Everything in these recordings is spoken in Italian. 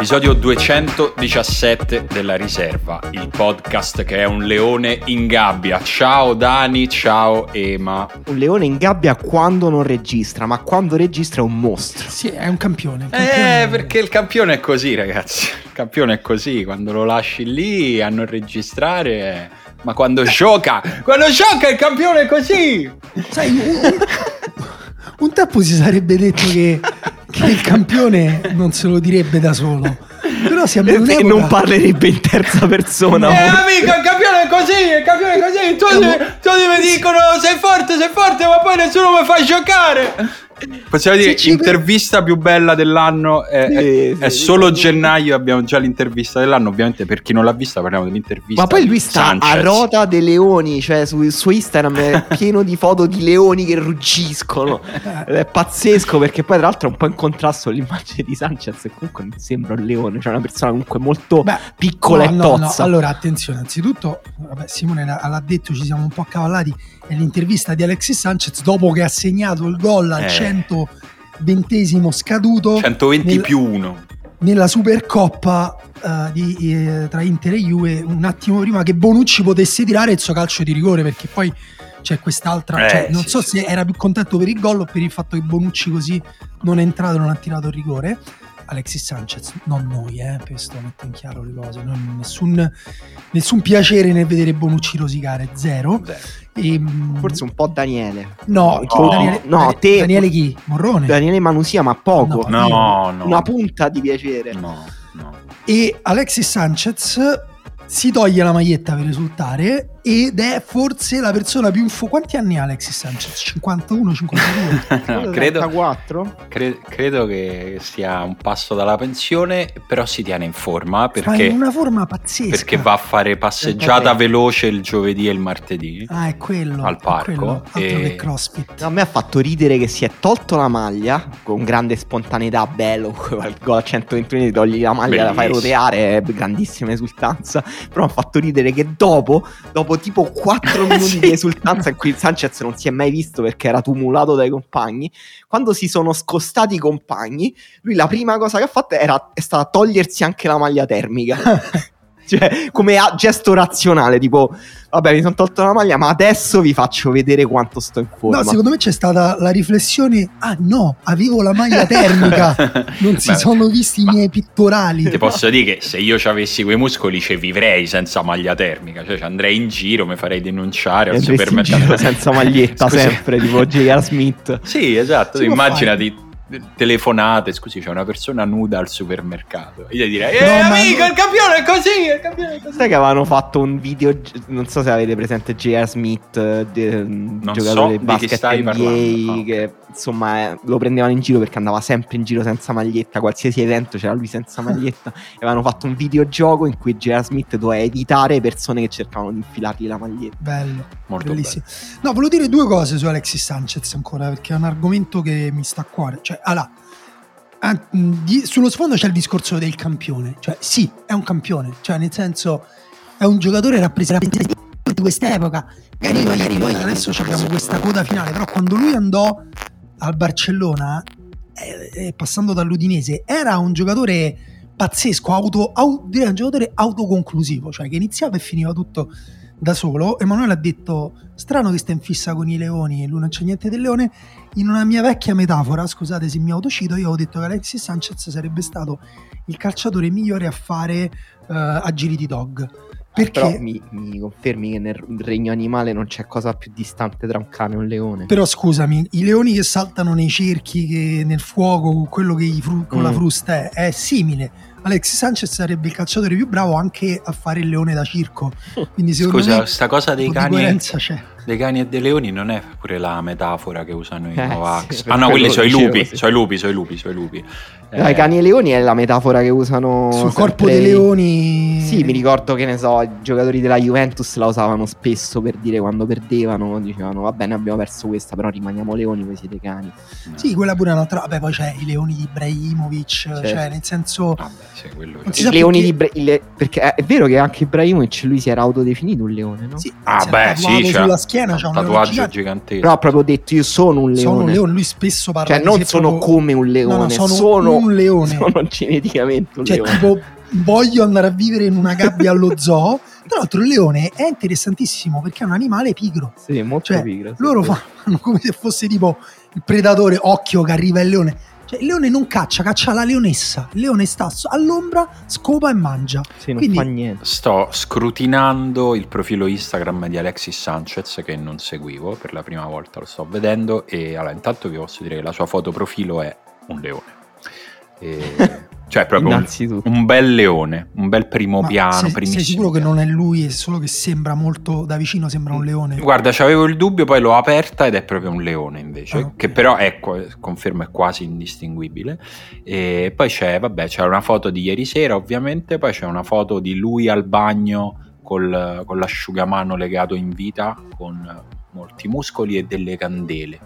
Episodio 217 della riserva, il podcast che è un leone in gabbia. Ciao Dani, ciao Ema. Un leone in gabbia quando non registra, ma quando registra è un mostro. Sì, è un campione. un Eh, campione. perché il campione è così, ragazzi. Il campione è così, quando lo lasci lì a non registrare. Ma quando gioca, quando gioca il campione è così. Sai, un, un tempo si sarebbe detto che, che il campione non se lo direbbe da solo. Però siamo in E un'epoca... non parlerebbe in terza persona. Eh, amico, il campione è così, il campione è così. Tutti, tutti mi dicono sei forte, sei forte, ma poi nessuno mi fa giocare. Possiamo dire, Se ci- intervista più bella dell'anno è, Sì, è- sì, è sì. solo gennaio, abbiamo già l'intervista dell'anno, ovviamente per chi non l'ha vista parliamo dell'intervista Ma poi lui sta Sanchez. a rota dei leoni, cioè su, su Instagram è pieno di foto di leoni che ruggiscono. È pazzesco perché poi tra l'altro è un po' in contrasto con l'immagine di Sanchez e comunque non sembra un leone, cioè una persona comunque molto Beh, piccola no, e no, no. tozza. Allora, attenzione, anzitutto, vabbè, Simone l'ha l'ha detto, ci siamo un po' accavallati. L'intervista di Alexis Sanchez dopo che ha segnato il gol al Eh. 120 scaduto 120 nel- più 1. nella Supercoppa eh, di, eh, tra Inter e Juve un attimo prima che Bonucci potesse tirare il suo calcio di rigore perché poi c'è quest'altra Eh, cioè, non sì, so sì, se era più contento per il gol o per il fatto che Bonucci così non è entrato e non ha tirato il rigore Alexis Sanchez non noi eh, questo metto in chiaro le cose non- nessun, nessun piacere nel vedere Bonucci rosicare zero e, mm, Forse un po' Daniele. no, No. Daniele, No, te- Daniele chi? Morrone Daniele Manusia, ma poco. No. No, no. Una punta di piacere. No, no. e Alexis Sanchez si toglie la maglietta per risultare ed è forse la persona più info. Quanti anni ha Alexis Sanchez? 51, 52? No, credo, 34? cre- credo che sia un passo dalla pensione, però si tiene in forma Fa perché, in una forma pazzesca. perché va a fare passeggiata 33. veloce il giovedì e il martedì. Ah, è quello. Al è parco, quello, altro e- che CrossFit. A me ha fatto ridere che si è tolto la maglia con grande spontaneità, bello, al gol a 121 ti togli la maglia, la fai Bellissimo. roteare, è grandissima esultanza. Però mi ha fatto ridere che dopo, dopo tipo 4 minuti Sì. di esultanza in cui Sanchez non si è mai visto perché era tumulato dai compagni, quando si sono scostati i compagni, lui la prima cosa che ha fatto era, è stata togliersi anche la maglia termica. Cioè, come a gesto razionale, tipo, vabbè, mi sono tolto la maglia, ma adesso vi faccio vedere quanto sto in forma. No, secondo me c'è stata la riflessione: ah no, avevo la maglia termica, non si Beh, sono visti i miei pittorali. Ti posso dire che se io ci avessi quei muscoli ci vivrei senza maglia termica, cioè ci andrei in giro, mi farei denunciare al supermercato senza maglietta sempre tipo J.R. Smith Sì, esatto, Si può immaginati telefonate, scusi, c'è una persona nuda al supermercato. Io direi, eh No, ma amico, no- il campione è così, il campione è così. sai che avevano fatto un video non so se avete presente J.R. Smith eh, de- Non giocatore so di basket NBA parlando. Ah, che insomma eh, lo prendevano in giro perché andava sempre in giro senza maglietta qualsiasi evento c'era lui senza maglietta e avevano fatto un videogioco in cui J.R. Smith doveva evitare persone che cercavano di infilargli la maglietta Bello. Molto Bellissimo. No, volevo dire due cose su Alexis Sanchez ancora, perché è un argomento che mi sta a cuore. Cioè, allora, sullo sfondo c'è il discorso del campione. Cioè, sì, è un campione. Cioè, nel senso, è un giocatore rappresentativo di quest'epoca. Magari noi, noi adesso abbiamo questa coda finale, però quando lui andò al Barcellona, eh, eh, passando dall'Udinese, era un giocatore pazzesco, auto, au- un giocatore autoconclusivo, cioè che iniziava e finiva tutto da solo. Emanuele ha detto: Strano che sta in fissa con i leoni e lui non c'è niente del leone. In una mia vecchia metafora, scusate se mi autocito, io ho detto che Alexis Sanchez sarebbe stato il calciatore migliore a fare eh, agility dog. Perché però mi, mi confermi che nel regno animale non c'è cosa più distante tra un cane e un leone Però scusami, i leoni che saltano nei cerchi, che nel fuoco, con quello che fru- con la Mm. frusta è, è simile. Alexis Sanchez sarebbe il calciatore più bravo anche a fare il leone da circo. Quindi secondo Scusa, me sta cosa dei cani, c'è. dei cani e dei leoni non è pure la metafora che usano i Eh, Novax? sì, ah no, quelli sono i lupi, sono i lupi, sono i lupi, sono i lupi. Eh, i cani e leoni è la metafora che usano Sul corpo sempre dei i- leoni. Sì, mi ricordo che ne so, i giocatori della Juventus la usavano spesso per dire quando perdevano, dicevano va bene abbiamo perso questa, però rimaniamo leoni, voi siete cani. Sì, quella pure è un'altra. Vabbè, poi c'è i leoni di Ibrahimovic, Certo. cioè nel senso Vabbè. sì, quello Non si I sa leoni perché- di il- perché è, vero che anche Ibrahimovic lui si era autodefinito un leone, no? Sì, Ah, beh, sì, c'ha sulla schiena c'ha un tatuaggio gigante. gigantesco. Però ha proprio detto io sono un leone. Sono un leone, lui spesso parla Cioè non sono proprio- come un leone, No, no, sono sono, un leone. sono geneticamente un Cioè, leone. tipo, voglio andare a vivere in una gabbia allo zoo. Tra l'altro, il leone è interessantissimo perché è un animale pigro. Sì, molto Cioè, pigra, sì, Loro sì. fanno come se fosse tipo il predatore, occhio che arriva il leone. Cioè, il leone non caccia, caccia la leonessa. Il leone sta all'ombra, scopa e mangia. Sì, non quindi- fa niente. Sto scrutinando il profilo Instagram di Alexis Sanchez che non seguivo per la prima volta, lo sto vedendo e allora intanto vi posso dire che la sua foto profilo è un leone. E- cioè proprio un, un bel leone, un bel primo Ma piano, sei, sei sicuro che non è lui, è solo che sembra molto da vicino, sembra un leone. Guarda, c'avevo il dubbio, poi l'ho aperta ed è proprio un leone invece, Ah, ok. che però è, qua- confermo, è quasi indistinguibile. E poi c'è, vabbè, c'è una foto di ieri sera ovviamente, poi c'è una foto di lui al bagno col- con l'asciugamano legato in vita, con molti muscoli e delle candele.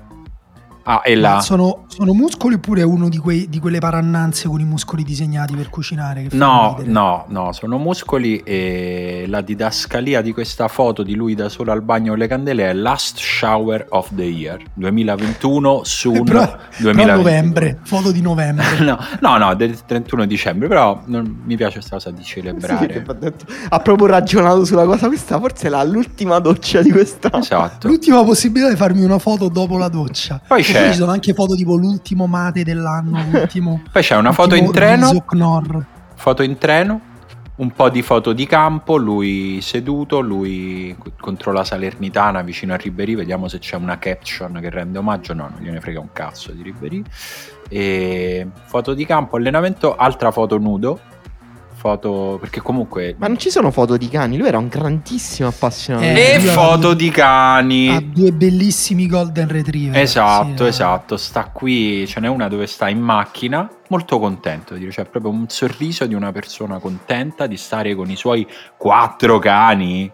Ah, e la... Sono, sono muscoli oppure è uno di, quei- di quelle parannanze con i muscoli disegnati per cucinare? No, ridere? no, no, sono muscoli e la didascalia di questa foto di lui da solo al bagno con le candele è Last Shower of the Year 2021 su però, però 2022. novembre, foto di novembre. No, no, no, del 31 dicembre, però non- mi piace questa cosa di Sì, celebrare. ha detto- ha proprio ragionato sulla cosa. Questa forse è la- l'ultima doccia di quest'anno. Esatto. L'ultima possibilità di farmi una foto dopo la doccia. Poi c'è- ci sono anche foto tipo l'ultimo mate dell'anno, l'ultimo. Poi c'è una foto in treno, foto in treno, un po' di foto di campo, lui seduto, lui contro la Salernitana vicino a Ribery, vediamo se c'è una caption che rende omaggio, no, non gliene frega un cazzo di Ribery. E foto di campo, allenamento, altra foto nudo, foto perché comunque Ma non ci sono foto di cani. Lui era un grandissimo appassionato. Eh, e foto di cani. Ha due bellissimi golden retriever. Esatto, Sì, esatto, sta qui, ce n'è una dove sta in macchina, molto contento, dire, c'è proprio un sorriso di una persona contenta di stare con i suoi quattro cani,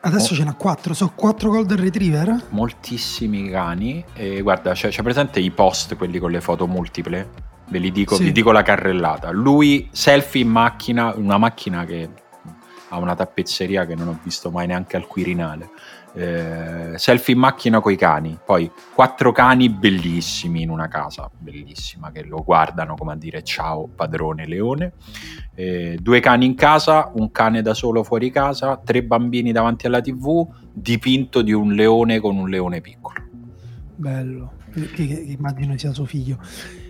Adesso ce n'ha quattro, sono quattro golden retriever? moltissimi cani, e guarda, c'è, c'è presente i post, quelli con le foto multiple? Ve li dico, Sì. vi dico la carrellata. Lui selfie in macchina, una macchina che ha una tappezzeria che non ho visto mai neanche al Quirinale. Eh, selfie in macchina coi cani, poi quattro cani bellissimi in una casa bellissima che lo guardano come a dire ciao padrone leone. Eh, due cani in casa, un cane da solo fuori casa, tre bambini davanti alla tv, dipinto di un leone con un leone piccolo. Bello. Che, che- che immagino sia suo figlio.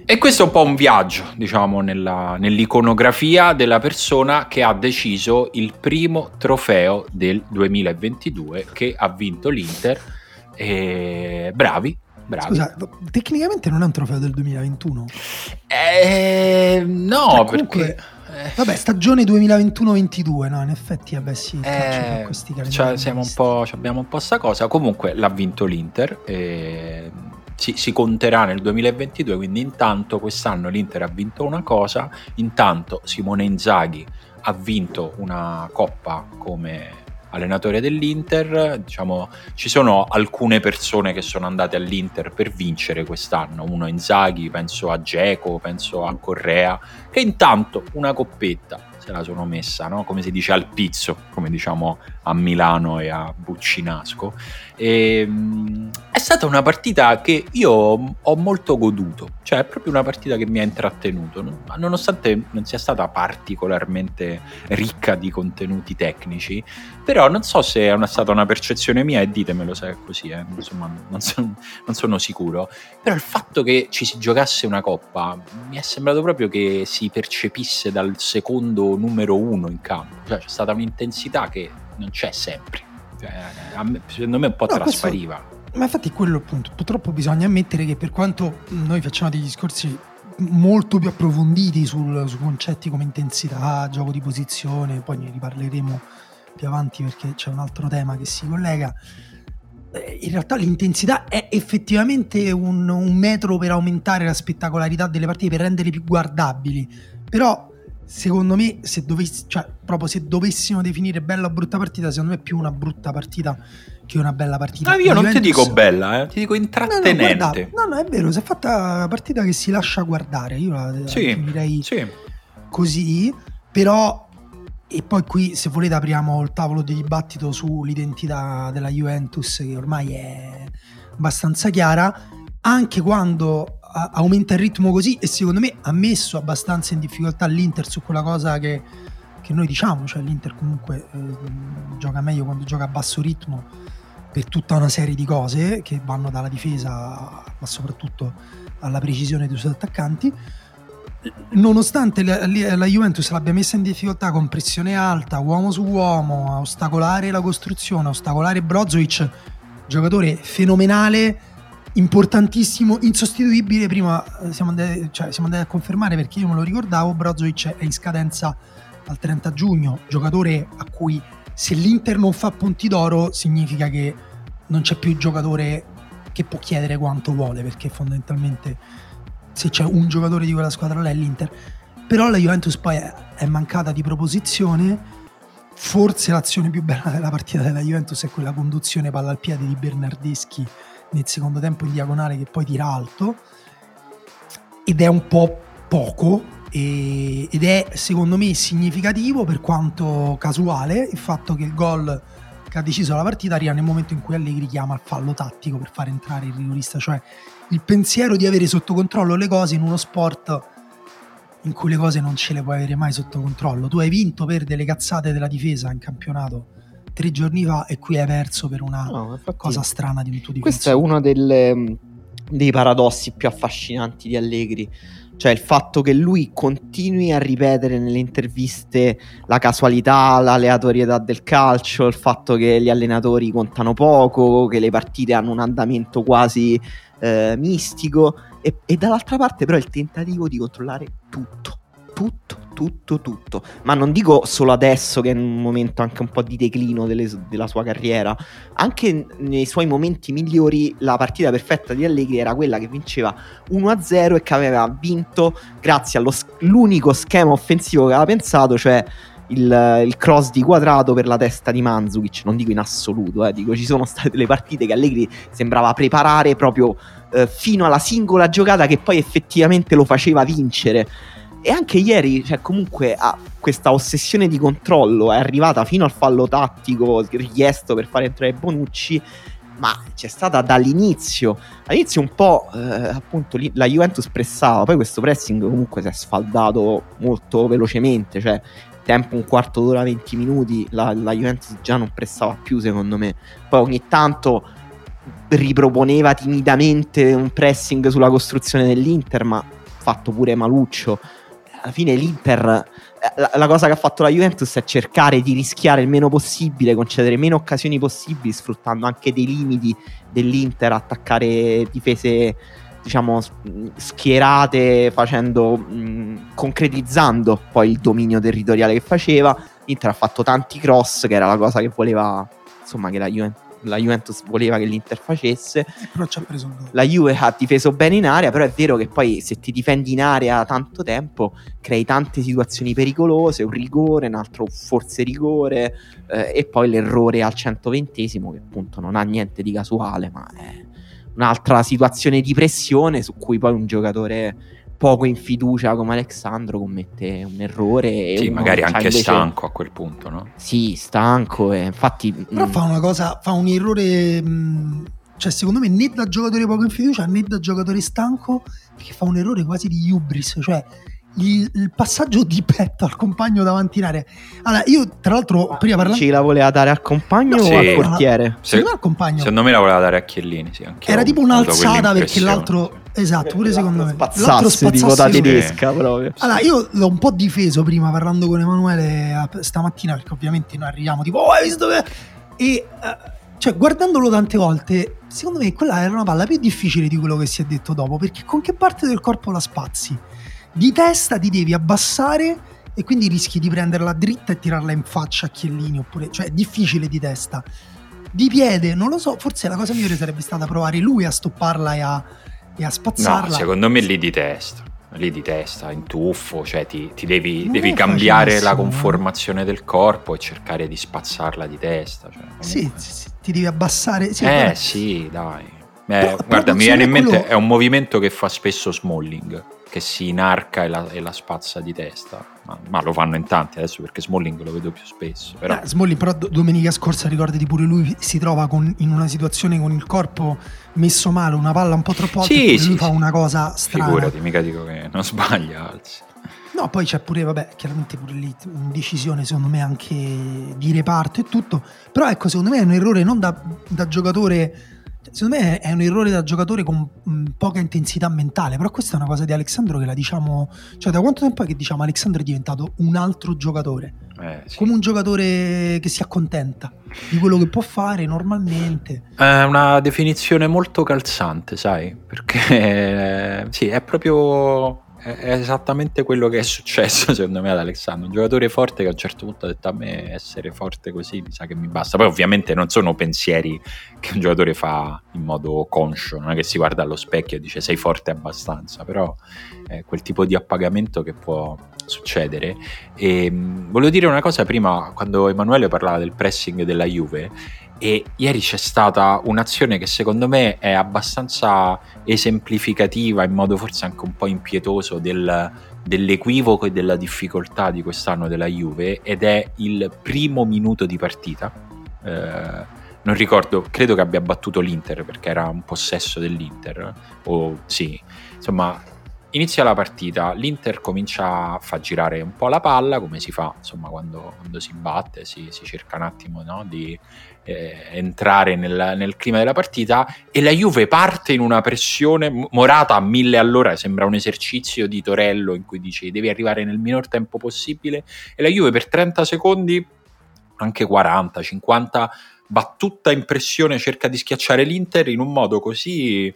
E questo è un po' un viaggio, diciamo, nella- nell'iconografia della persona che ha deciso il primo trofeo del 2022 che ha vinto l'Inter. E bravi, bravi. Scusa, tecnicamente non è un trofeo del 2021. Eh, no, Cioè, comunque- perché... Vabbè, stagione 2021-22, no? In effetti, vabbè, sì. Eh, questi cioè, siamo un po', abbiamo un po' sta cosa. Comunque l'ha vinto l'Inter. e si, si conterà nel 2022. Quindi, intanto quest'anno l'Inter ha vinto una cosa. Intanto Simone Inzaghi ha vinto una coppa come allenatore dell'Inter. Diciamo, ci sono alcune persone che sono andate all'Inter per vincere quest'anno. Uno Inzaghi, penso a Geco, penso a Correa, che intanto una coppetta se la sono messa, no? come si dice al pizzo, come diciamo a Milano e a Buccinasco. E, mh, è stata una partita che io ho molto goduto, cioè è proprio una partita che mi ha intrattenuto, nonostante non sia stata particolarmente ricca di contenuti tecnici, però non so se è una- stata una percezione mia e ditemelo se è così, eh, insomma non sono, non sono sicuro, però il fatto che ci si giocasse una coppa mi è sembrato proprio che si percepisse dal secondo numero uno in campo, cioè c'è stata un'intensità che non c'è sempre, Cioè, a me- secondo me un po' No, questo- traspariva. Ma infatti quello è il punto. Purtroppo bisogna ammettere che per quanto noi facciamo degli discorsi molto più approfonditi sul- su concetti come intensità, gioco di posizione, poi ne riparleremo più avanti perché c'è un altro tema che si collega. eh, In realtà l'intensità è effettivamente un, un metro per aumentare la spettacolarità delle partite, per renderle più guardabili. Però, secondo me, se, dovessi, cioè, proprio se dovessimo definire bella o brutta partita, secondo me è più una brutta partita che una bella partita. No, io La non ti dico bella, eh, ti dico No, no, intrattenente. guarda, no, no, è vero, si è fatta una partita che si lascia guardare. Io la, la Sì, definirei sì. così, però e poi qui se volete apriamo il tavolo di dibattito sull'identità della Juventus che ormai è abbastanza chiara, anche quando aumenta il ritmo così e secondo me ha messo abbastanza in difficoltà l'Inter su quella cosa che, che noi diciamo, cioè l'Inter comunque eh, gioca meglio quando gioca a basso ritmo per tutta una serie di cose che vanno dalla difesa ma soprattutto alla precisione dei suoi attaccanti. Nonostante la, Juventus l'abbia messa in difficoltà con pressione alta, uomo su uomo, a ostacolare la costruzione, a ostacolare Brozovic, giocatore fenomenale, importantissimo, insostituibile. Prima eh, siamo andati, cioè, siamo andati a confermare perché io me lo ricordavo, Brozovic è in scadenza al 30 giugno, giocatore a cui se l'Inter non fa punti d'oro significa che non c'è più il giocatore che può chiedere quanto vuole perché fondamentalmente se c'è un giocatore di quella squadra là è l'Inter. Però la Juventus poi è, mancata di proposizione. Forse l'azione più bella della partita della Juventus è quella conduzione palla al piede di Bernardeschi nel secondo tempo in diagonale che poi tira alto. Ed è un po' poco e, ed è secondo me significativo per quanto casuale il fatto che il gol che ha deciso la partita arriva nel momento in cui Allegri chiama il fallo tattico per far entrare il rigorista, cioè il pensiero di avere sotto controllo le cose in uno sport in cui le cose non ce le puoi avere mai sotto controllo. Tu hai vinto per delle cazzate della difesa in campionato tre giorni fa e qui hai perso per una no, cosa strana di un tuo difensore. Questo è uno delle, dei paradossi più affascinanti di Allegri. Cioè il fatto che lui continui a ripetere nelle interviste la casualità, l'aleatorietà del calcio, il fatto che gli allenatori contano poco, che le partite hanno un andamento quasi eh, mistico e, e dall'altra parte però il tentativo di controllare tutto, tutto, tutto, tutto. Ma non dico solo adesso che è un momento anche un po' di declino delle, della sua carriera, anche nei suoi momenti migliori la partita perfetta di Allegri era quella che vinceva 1-0 e che aveva vinto grazie all'unico schema offensivo che aveva pensato, cioè il, il, cross di quadrato per la testa di Manzukic, non dico in assoluto, eh, dico ci sono state delle partite che Allegri sembrava preparare proprio eh, fino alla singola giocata che poi effettivamente lo faceva vincere. E anche ieri, cioè, comunque, ha questa ossessione di controllo è arrivata fino al fallo tattico richiesto per fare entrare Bonucci ma c'è stata dall'inizio. All'inizio un po' eh, appunto la Juventus pressava, poi questo pressing comunque si è sfaldato molto velocemente, cioè tempo un quarto d'ora, 20 minuti, la, la Juventus già non pressava più secondo me. Poi ogni tanto riproponeva timidamente un pressing sulla costruzione dell'Inter, ma fatto pure maluccio. Alla fine l'Inter, eh, la, la, cosa che ha fatto la Juventus è cercare di rischiare il meno possibile, concedere meno occasioni possibili, sfruttando anche dei limiti dell'Inter, attaccare difese diciamo, schierate, facendo, mh, concretizzando poi il dominio territoriale che faceva. L'Inter ha fatto tanti cross, che era la cosa che voleva, insomma, che la Juventus la Juventus voleva che l'Inter facesse. Però ci ha preso un gol. La Juve ha difeso bene in area, però è vero che poi se ti difendi in area tanto tempo crei tante situazioni pericolose, un rigore, un altro forse rigore eh, e poi l'errore al 120esimo che appunto non ha niente di casuale, ma è un'altra situazione di pressione su cui poi un giocatore poco in fiducia come Alessandro commette un errore. Sì, magari anche invece... stanco a quel punto, no? Sì, stanco e infatti... Però mh... fa una cosa, fa un errore... Mh, cioè secondo me né da giocatore poco in fiducia né da giocatore stanco perché fa un errore quasi di hubris, cioè il, il, passaggio di petto al compagno davanti in area. Allora, io tra l'altro ah, prima parlando... Ce la voleva dare al compagno no, o sì. al portiere? Se, secondo me al compagno. Secondo me la voleva dare a Chiellini, sì, Era tipo un'alzata perché l'altro... Esatto, pure secondo me. L'altro spazzasse tipo da tedesca proprio. Allora, io l'ho un po' difeso prima parlando con Emanuele stamattina perché ovviamente noi arriviamo tipo, oh, hai visto che... E... Uh, cioè, guardandolo tante volte, secondo me quella era una palla più difficile di quello che si è detto dopo, perché con che parte del corpo la spazi? Di testa ti devi abbassare e quindi rischi di prenderla dritta e tirarla in faccia a Chiellini oppure cioè è difficile di testa di piede non lo so forse la cosa migliore sarebbe stata provare lui a stopparla e a, e a spazzarla no secondo me lì di testa lì di testa, in tuffo, cioè ti, ti devi, devi cambiare la conformazione del corpo e cercare di spazzarla di testa. Cioè, sì, sì, ti devi abbassare. Sì, eh guarda. sì, dai. Eh, però, guarda, mi viene in mente, quello... è un movimento che fa spesso Smalling che si inarca e la, e la spazza di testa. ma, ma, lo fanno in tanti adesso perché Smalling lo vedo più spesso. Però, eh, Smalling, però domenica scorsa ricordati pure lui si trova con, in una situazione con il corpo messo male, una palla un po' troppo alta sì, e sì, lui sì. fa una cosa strana. Figurati, mica dico che non sbaglia. Alzi. No, poi c'è pure, vabbè, chiaramente pure lì un'indecisione secondo me anche di reparto e tutto, però ecco, secondo me è un errore non da, da giocatore secondo me è un errore da giocatore con mh, poca intensità mentale, però questa è una cosa di Alessandro che la diciamo, cioè da quanto tempo è che diciamo Alessandro è diventato un altro giocatore? Eh, sì. Come un giocatore che si accontenta di quello che può fare normalmente. È una definizione molto calzante, sai, perché eh, sì, è proprio è esattamente quello che è successo secondo me ad Alessandro, un giocatore forte che a un certo punto ha detto a me essere forte così mi sa che mi basta, poi ovviamente non sono pensieri che un giocatore fa in modo conscio, non è che si guarda allo specchio e dice sei forte abbastanza, però è quel tipo di appagamento che può succedere. E, volevo dire una cosa prima, quando Emanuele parlava del pressing della Juve, e ieri c'è stata un'azione che secondo me è abbastanza esemplificativa, in modo forse anche un po' impietoso, del, dell'equivoco e della difficoltà di quest'anno della Juve, ed è il primo minuto di partita. Eh, non ricordo, credo che abbia battuto l'Inter perché era un possesso dell'Inter, o sì, insomma inizia la partita, l'Inter comincia a far girare un po' la palla, come si fa insomma quando, quando si batte, si, si, cerca un attimo no, di eh, entrare nel, nel, clima della partita e la Juve parte in una pressione morata a mille all'ora, sembra un esercizio di Torello in cui dici devi arrivare nel minor tempo possibile e la Juve per 30 secondi, anche 40, 50 va tutta in pressione, cerca di schiacciare l'Inter in un modo così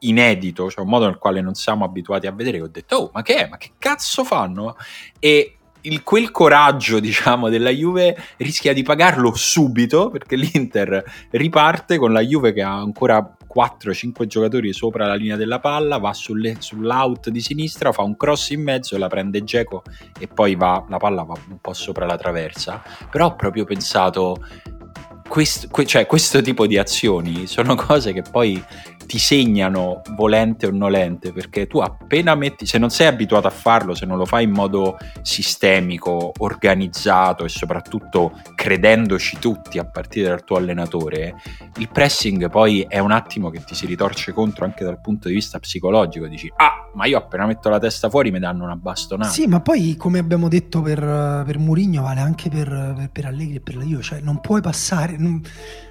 inedito, cioè un modo nel quale non siamo abituati a vedere, ho detto, oh, ma che è? Ma che cazzo fanno? E il, quel coraggio, diciamo, della Juve rischia di pagarlo subito, perché l'Inter riparte con la Juve che ha ancora 4-5 giocatori sopra la linea della palla, va sulle, sull'out di sinistra, fa un cross in mezzo, la prende Geco e poi va, la palla va un po' sopra la traversa. Però ho proprio pensato, questo, cioè, questo tipo di azioni sono cose che poi ti segnano volente o nolente, perché tu appena metti, se non sei abituato a farlo, se non lo fai in modo sistemico, organizzato e soprattutto credendoci tutti a partire dal tuo allenatore, il pressing poi è un attimo che ti si ritorce contro anche dal punto di vista psicologico, dici ah, ma io appena metto la testa fuori mi danno una bastonata. Sì, ma poi come abbiamo detto per, per Murigno vale anche per, per, per Allegri e per la Io, cioè non puoi passare, non,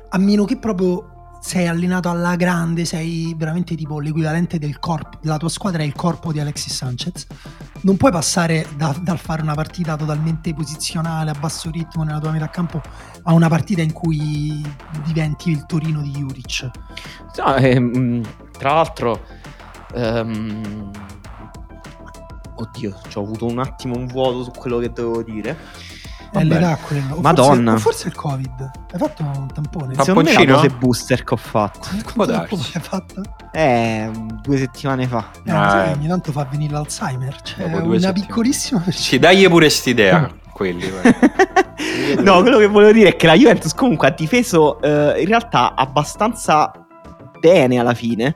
a meno che proprio sei allenato alla grande, sei veramente tipo l'equivalente del corpo, la tua squadra è il corpo di Alexis Sanchez. Non puoi passare da, dal fare una partita totalmente posizionale, a basso ritmo nella tua metà campo, a una partita in cui diventi il Torino di Juric. No, ehm, tra l'altro, ehm, oddio, ho avuto un attimo un vuoto su quello che dovevo dire. È l'età quello. Madonna. Forse, forse il Covid. Hai fatto un tampone? Me dose booster che ho fatto. Quanto tempo hai fatto? Eh, due settimane fa. Eh, ah, ogni tanto fa venire l'Alzheimer. Cioè, una settimane. piccolissima Ci dai pure st'idea. Mm. Quelli, no, quello che volevo dire è che la Juventus comunque ha difeso eh, in realtà abbastanza bene alla fine.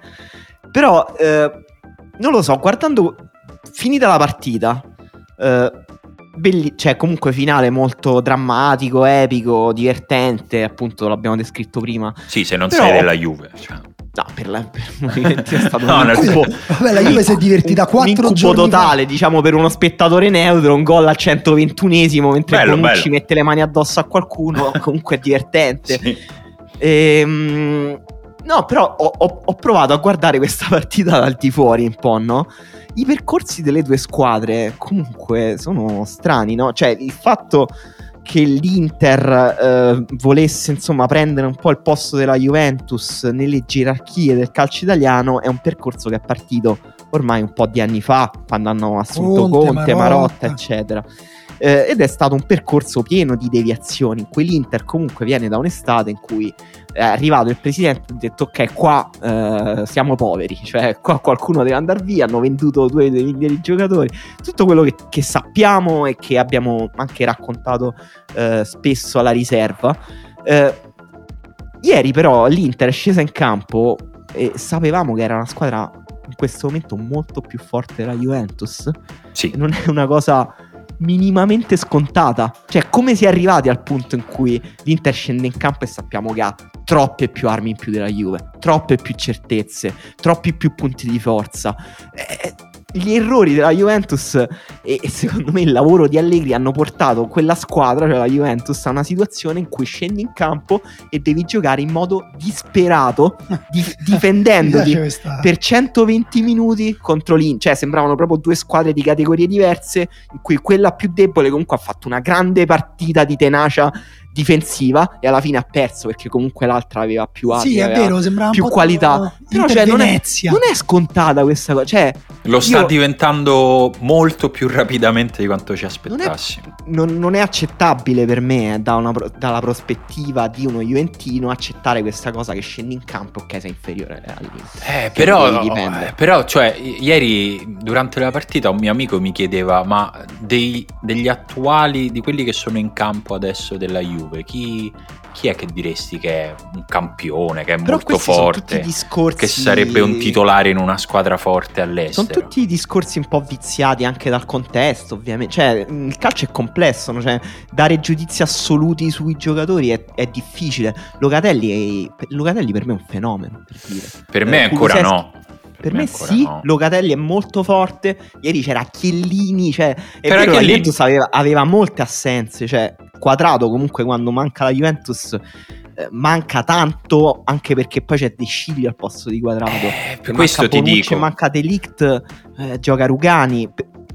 Però, eh, non lo so, guardando finita la partita, eh, belli- cioè comunque finale molto drammatico, epico, divertente, appunto l'abbiamo descritto prima. Sì, se non Però... sei della Juve. Cioè. No, per, la, per è stato no, un incubo. Vabbè, la Juve si è divertita 4 giorni totale, fa. diciamo, per uno spettatore neutro, un gol al 121esimo mentre bello, Bonucci bello. mette le mani addosso a qualcuno, comunque è divertente. Sì. Ehm, no, però ho, ho, ho provato a guardare questa partita dal di fuori un po', no? I percorsi delle due squadre comunque sono strani, no? Cioè, il fatto che l'Inter eh, volesse insomma prendere un po' il posto della Juventus nelle gerarchie del calcio italiano è un percorso che è partito ormai un po' di anni fa, quando hanno assunto Conte, Conte Marotta, Marotta eccetera eh, ed è stato un percorso pieno di deviazioni in cui l'Inter comunque viene da un'estate in cui è arrivato il presidente e ha detto ok qua eh, siamo poveri, cioè qua qualcuno deve andare via, hanno venduto due dei migliori giocatori, tutto quello che, che, sappiamo e che abbiamo anche raccontato eh, spesso alla riserva. Eh, ieri però l'Inter è scesa in campo e sapevamo che era una squadra in questo momento molto più forte della Juventus. Sì. Non è una cosa minimamente scontata. Cioè, come si è arrivati al punto in cui l'Inter scende in campo e sappiamo che ha troppe più armi in più della Juve, troppe più certezze, troppi più punti di forza. Eh, gli errori della Juventus e, e, secondo me il lavoro di Allegri hanno portato quella squadra, cioè la Juventus, a una situazione in cui scendi in campo e devi giocare in modo disperato, di, difendendoti per 120 minuti contro l'Inter. Cioè sembravano proprio due squadre di categorie diverse, in cui quella più debole comunque ha fatto una grande partita di tenacia difensiva e alla fine ha perso perché comunque l'altra aveva più armi, sì, è vero, sembrava più qualità. Però cioè, non, è, non, è, scontata questa cosa. Cioè, Lo sta io... diventando molto più rapidamente di quanto ci aspettassimo. Non è, non, non è accettabile per me, eh, da una, dalla prospettiva di uno Juventino, accettare questa cosa che scendi in campo ok sei inferiore all'Inter. Eh, però, eh, però cioè, ieri durante la partita un mio amico mi chiedeva ma dei, degli attuali, di quelli che sono in campo adesso della Juve, Juve, chi, chi è che diresti che è un campione, che è Però molto forte, discorsi... che sarebbe un titolare in una squadra forte all'estero? Sono tutti discorsi un po' viziati anche dal contesto, ovviamente. Cioè, il calcio è complesso, no? cioè, dare giudizi assoluti sui giocatori è, è difficile. Locatelli, è, Locatelli, per me è un fenomeno. Per, dire. per me eh, ancora Kuluseschi... no. Per, me, me sì, no. Locatelli è molto forte. Ieri c'era Chiellini, cioè, Però vero, la Juventus aveva, aveva, molte assenze, cioè quadrato comunque quando manca la Juventus eh, manca tanto anche perché poi c'è De Sciglio al posto di quadrato. Eh, per questo ti Bonucci, dico. Manca Delict, eh, gioca Rugani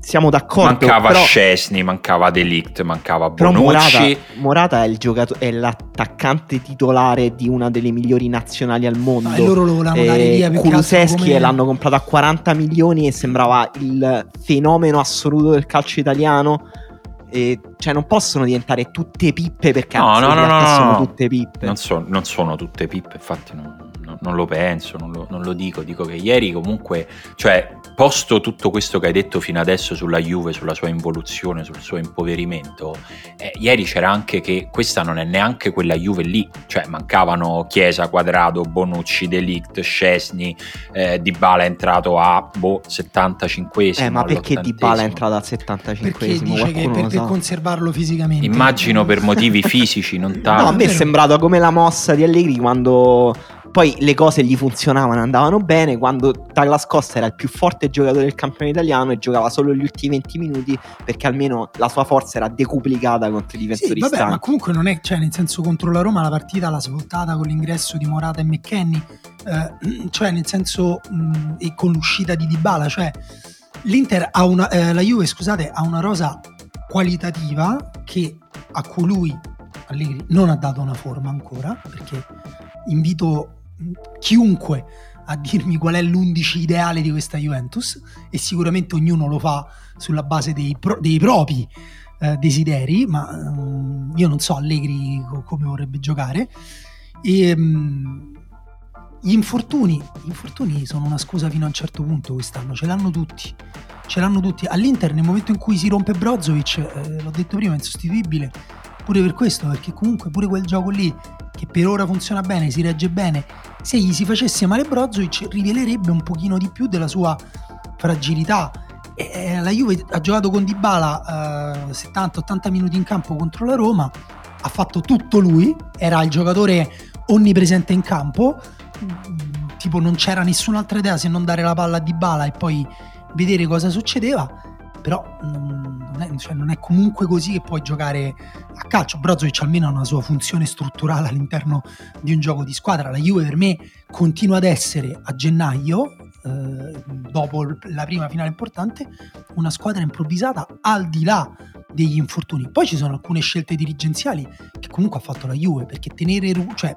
siamo d'accordo. Mancava però, Scesni, mancava Delict, mancava Bonucci. Morata, Morata è, il giocato- è l'attaccante titolare di una delle migliori nazionali al mondo. e loro lo volevano dare via Kuluseschi come... l'hanno comprato a 40 milioni e sembrava il fenomeno assoluto del calcio italiano. E, cioè non possono diventare tutte pippe perché no, no, no, no, sono tutte pippe. Non, so, non sono tutte pippe, infatti non non lo penso, non lo, non lo, dico, dico che ieri comunque, cioè, posto tutto questo che hai detto fino adesso sulla Juve, sulla sua involuzione, sul suo impoverimento, eh, ieri c'era anche che questa non è neanche quella Juve lì, cioè mancavano Chiesa, Quadrado, Bonucci, Delict, Scesni, eh, Dybala è entrato a boh, 75esimo. Eh, ma perché Dybala è entrato al 75esimo? Perché dice che per, per conservarlo fisicamente. Immagino per motivi fisici, non tanto. No, a me è sembrato come la mossa di Allegri quando poi le cose gli funzionavano, andavano bene. Quando Douglas Costa era il più forte giocatore del campione italiano e giocava solo gli ultimi 20 minuti perché almeno la sua forza era decuplicata contro i difensori sì, vabbè, ma comunque non è, cioè nel senso contro la Roma la partita l'ha svoltata con l'ingresso di Morata e McKenny, eh, cioè nel senso mh, e con l'uscita di Dybala, cioè l'Inter ha una, eh, la Juve scusate, ha una rosa qualitativa che a cui lui Allegri non ha dato una forma ancora perché invito chiunque a dirmi qual è l'11 ideale di questa Juventus e sicuramente ognuno lo fa sulla base dei, pro- dei propri eh, desideri, ma um, io non so Allegri co- come vorrebbe giocare. E, um, gli infortuni, infortuni sono una scusa fino a un certo punto quest'anno, ce l'hanno tutti. Ce l'hanno tutti. All'Inter, nel momento in cui si rompe Brozovic, eh, l'ho detto prima, è insostituibile pure per questo, perché comunque pure quel gioco lì che per ora funziona bene, si regge bene, se gli si facesse male Brozovic rivelerebbe un pochino di più della sua fragilità. E la Juve ha giocato con Dybala eh, 70-80 minuti in campo contro la Roma, ha fatto tutto lui, era il giocatore onnipresente in campo, tipo non c'era nessun'altra idea se non dare la palla a Dybala e poi vedere cosa succedeva però non è, cioè non è, comunque così che puoi giocare a calcio. Brozovic almeno ha una sua funzione strutturale all'interno di un gioco di squadra. La Juve per me continua ad essere a gennaio, eh, dopo la prima finale importante, una squadra improvvisata al di là degli infortuni. Poi ci sono alcune scelte dirigenziali che comunque ha fatto la Juve, perché tenere... Cioè,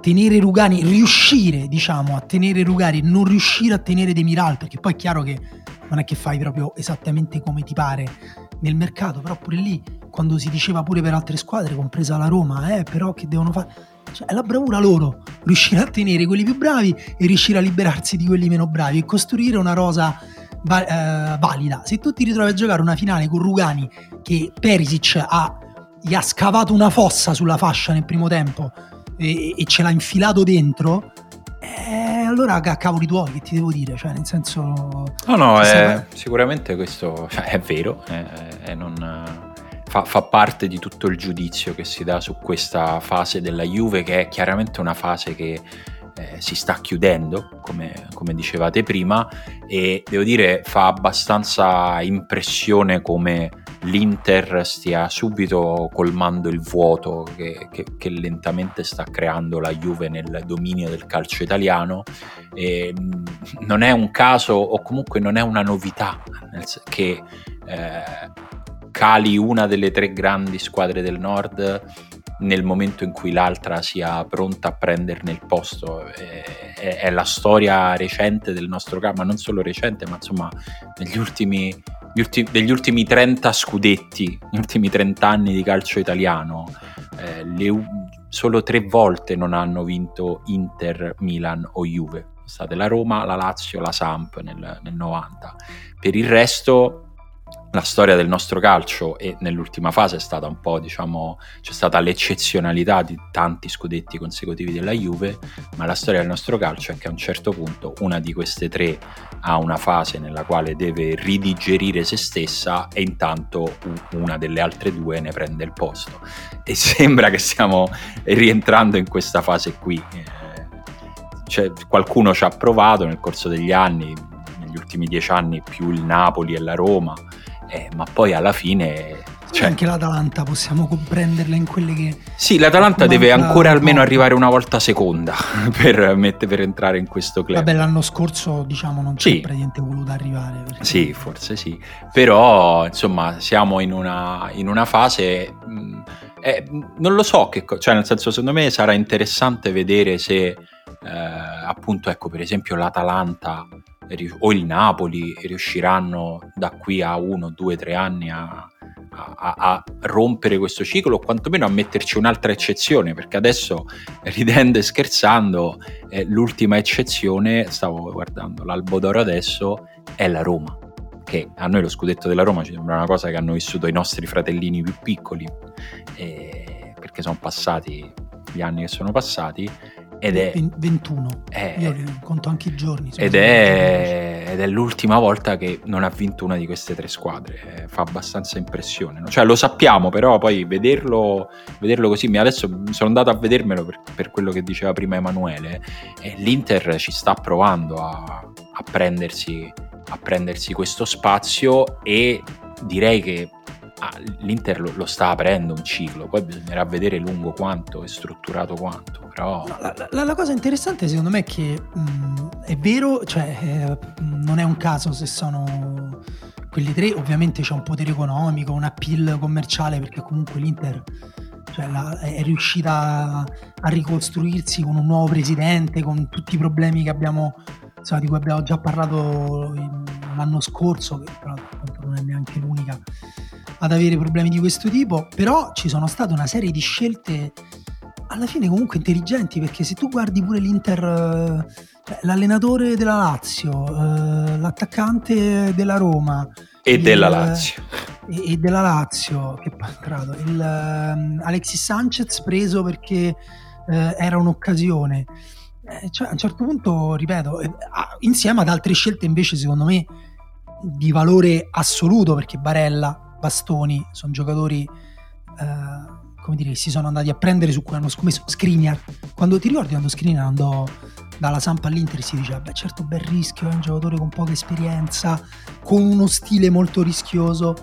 tenere Rugani, riuscire diciamo a tenere Rugani, non riuscire a tenere Demiral, perché poi è chiaro che non è che fai proprio esattamente come ti pare nel mercato, però pure lì quando si diceva pure per altre squadre, compresa la Roma, eh, però che devono fare... Cioè, è la bravura loro, riuscire a tenere quelli più bravi e riuscire a liberarsi di quelli meno bravi e costruire una rosa va- eh, valida. Se tu ti ritrovi a giocare una finale con Rugani che Perisic ha, gli ha scavato una fossa sulla fascia nel primo tempo e, e ce l'ha infilato dentro, è allora ca- cavoli tuoi, che ti devo dire? Cioè, nel senso... No, no, è- sicuramente questo è vero, è- è non- fa, fa parte di tutto il giudizio che si dà su questa fase della Juve, che è chiaramente una fase che eh, si sta chiudendo, come, come dicevate prima, e devo dire fa abbastanza impressione come l'Inter stia subito colmando il vuoto che, che- che lentamente sta creando la Juve nel dominio del calcio italiano. E, mh, non è un caso o comunque non è una novità che eh, cali una delle tre grandi squadre del nord nel momento in cui l'altra sia pronta a prenderne il posto. È, è- è la storia recente del nostro ma non solo recente, ma insomma negli ultimi, ulti- degli ultimi 30 scudetti, gli ultimi 30 anni di calcio italiano, eh, le solo tre volte non hanno vinto Inter, Milan o Juve. State la Roma, la Lazio, la Samp nel, nel 90. Per il resto la storia del nostro calcio e nell'ultima fase è stata un po', diciamo, c'è stata l'eccezionalità di tanti scudetti consecutivi della Juve, ma la storia del nostro calcio è che a un certo punto una di queste tre ha una fase nella quale deve ridigerire se stessa e intanto una delle altre due ne prende il posto. E sembra che stiamo rientrando in questa fase qui. Eh, cioè, qualcuno ci ha provato nel corso degli anni, negli ultimi dieci anni più il Napoli e la Roma, eh, ma poi alla fine... Cioè, anche l'Atalanta possiamo comprenderla in quelle che... sì, l'Atalanta deve ancora almeno no. arrivare una volta seconda per, mette- per entrare in questo club. Vabbè, l'anno scorso diciamo non c'è Sì. praticamente voluto arrivare. perché- Sì, forse sì, però insomma siamo in una, in una fase, mh, eh, non lo so, che cioè nel senso secondo me sarà interessante vedere se eh, appunto ecco per esempio l'Atalanta o il Napoli riusciranno da qui a uno, due, tre anni a, a- a- rompere questo ciclo o quantomeno a metterci un'altra eccezione perché adesso ridendo e scherzando eh, l'ultima eccezione, stavo guardando l'albo d'oro adesso, è la Roma. Che a noi lo scudetto della Roma ci sembra una cosa che hanno vissuto i nostri fratellini più piccoli, eh, perché sono passati gli anni che sono passati, ed è, Ven- 21. è- Io li conto anche i giorni. ed è, ed è l'ultima volta che non ha vinto una di queste tre squadre. Eh, fa abbastanza impressione. no? Cioè, lo sappiamo, però poi vederlo, vederlo così. mi- Adesso sono andato a vedermelo per, per quello che diceva prima Emanuele. E l'Inter ci sta provando a, a prendersi, a prendersi questo spazio e direi che l'Inter lo, lo sta aprendo un ciclo. Poi bisognerà vedere lungo quanto e strutturato quanto. Però. No, la, la- la cosa interessante secondo me è che mh, è vero, cioè eh, non è un caso se sono quelli tre, ovviamente c'è un potere economico, un appeal commerciale perché comunque l'Inter cioè, la- è riuscita a ricostruirsi con un nuovo presidente, con tutti i problemi abbiamo, insomma, di cui abbiamo già parlato l'anno scorso, che tra l'altro non è neanche l'unica ad avere problemi di questo tipo, però ci sono state una serie di scelte alla fine comunque intelligenti perché se tu guardi pure l'Inter, eh, cioè, l'allenatore della Lazio, eh, l'attaccante della Roma E il- della Lazio. e, e della Lazio, che poi, tra l'altro, il ehm, Alexis Sanchez preso perché eh, era un'occasione. Eh, cioè, a un certo punto, ripeto, eh, insieme ad altre scelte invece secondo me di valore assoluto perché Barella, Bastoni sono giocatori eh, come dire, si sono andati a prendere su cui hanno scommesso Skriniar quando ti ricordi quando Skriniar andò dalla Sampa all'Inter si diceva beh certo bel rischio è un giocatore con poca esperienza con uno stile molto rischioso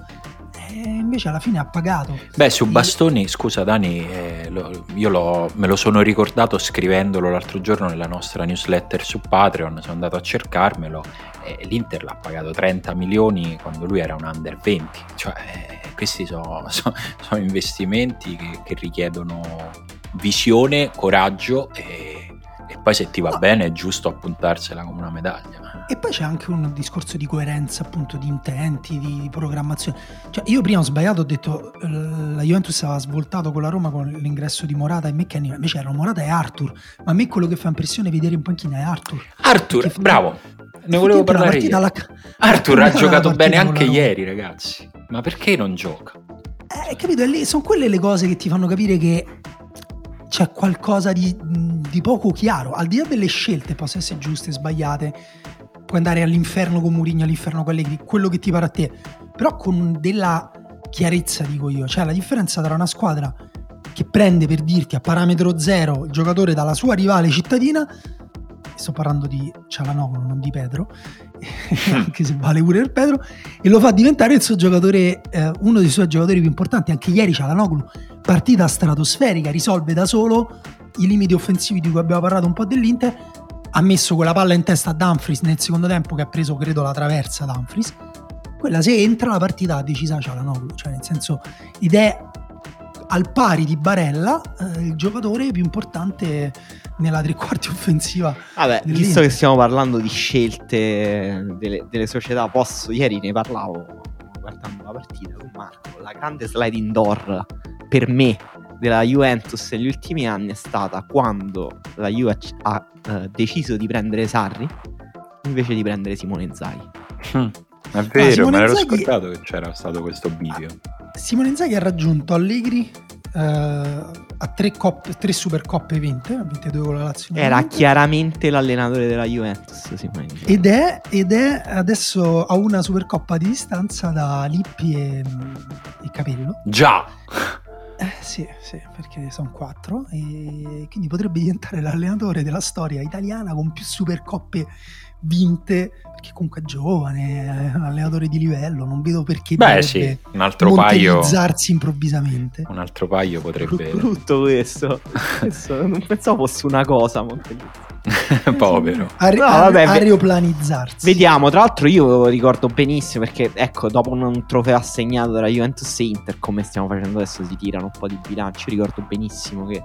invece alla fine ha pagato Beh, su Bastoni, scusa Dani, eh, lo- io l'ho- me lo sono ricordato scrivendolo l'altro giorno nella nostra newsletter su Patreon, sono andato a cercarmelo e l'Inter l'ha pagato 30 milioni quando lui era un under 20, cioè eh, questi sono, so- sono investimenti che, che richiedono visione, coraggio e, e poi se ti va No. bene è giusto appuntarsela come una medaglia. E poi c'è anche un discorso di coerenza, appunto, di intenti, di, di programmazione. Cioè, io prima ho sbagliato, ho detto eh, la Juventus aveva svoltato con la Roma con l'ingresso di Morata e McKenny, invece erano Morata e Arthur. Ma a me quello che fa impressione vedere in panchina è Arthur. Arthur, Perché- bravo, ne volevo parlare io. alla Arthur ha giocato bene anche ieri, ragazzi. Ma perché non gioca? Eh, capito? Lì sono quelle le cose che ti fanno capire che c'è qualcosa di, di poco chiaro, al di là delle scelte, possono essere giuste, sbagliate, puoi andare all'inferno con Murigno, all'inferno con Allegri, quello che ti pare a te, però con della chiarezza dico io, cioè la differenza tra una squadra che prende per dirti a parametro zero il giocatore dalla sua rivale cittadina sto parlando di Cialanoglu, non di Pedro, anche se vale pure per Pedro, e lo fa diventare il suo giocatore, eh, uno dei suoi giocatori più importanti. Anche ieri Cialanoglu, partita stratosferica, risolve da solo i limiti offensivi di cui abbiamo parlato un po' dell'Inter, ha messo quella palla in testa a Dumfries nel secondo tempo che ha preso credo la traversa Dumfries. Quella se entra la partita ha decisa Cialanoglu cioè nel senso ed è al pari di Barella eh, il giocatore più importante nella tre quarti offensiva vabbè visto che stiamo parlando di scelte delle, delle società posso ieri ne parlavo guardando la partita con Marco la grande slide indoor per me della Juventus negli ultimi anni è stata quando la Juve ha uh, deciso di prendere Sarri invece di prendere Simone Inzaghi. Mm, è vero, me l'ero Inzaghi... scordato che c'era stato questo video. Simone Inzaghi ha raggiunto Allegri uh, a tre, coppe, tre supercoppe vinte, ha vinte due con la Lazio. Era chiaramente l'allenatore della Juventus, Simone Inzaghi. Ed è, ed è adesso a una supercoppa di distanza da Lippi e, e Capello. Già! Eh, sì, sì, perché sono quattro e quindi potrebbe diventare l'allenatore della storia italiana con più supercoppe vinte perché comunque è giovane, è un allenatore di livello, non vedo perché Beh, sì, un altro paio improvvisamente. Un altro paio potrebbe brutto questo. questo non pensavo fosse una cosa Montevideo. Povero. A, no, vabbè, aeroplanizzarsi. Vediamo, tra l'altro io ricordo benissimo perché ecco, dopo un trofeo assegnato dalla Juventus e Inter, come stiamo facendo adesso, si tirano un po' di bilancio, ricordo benissimo che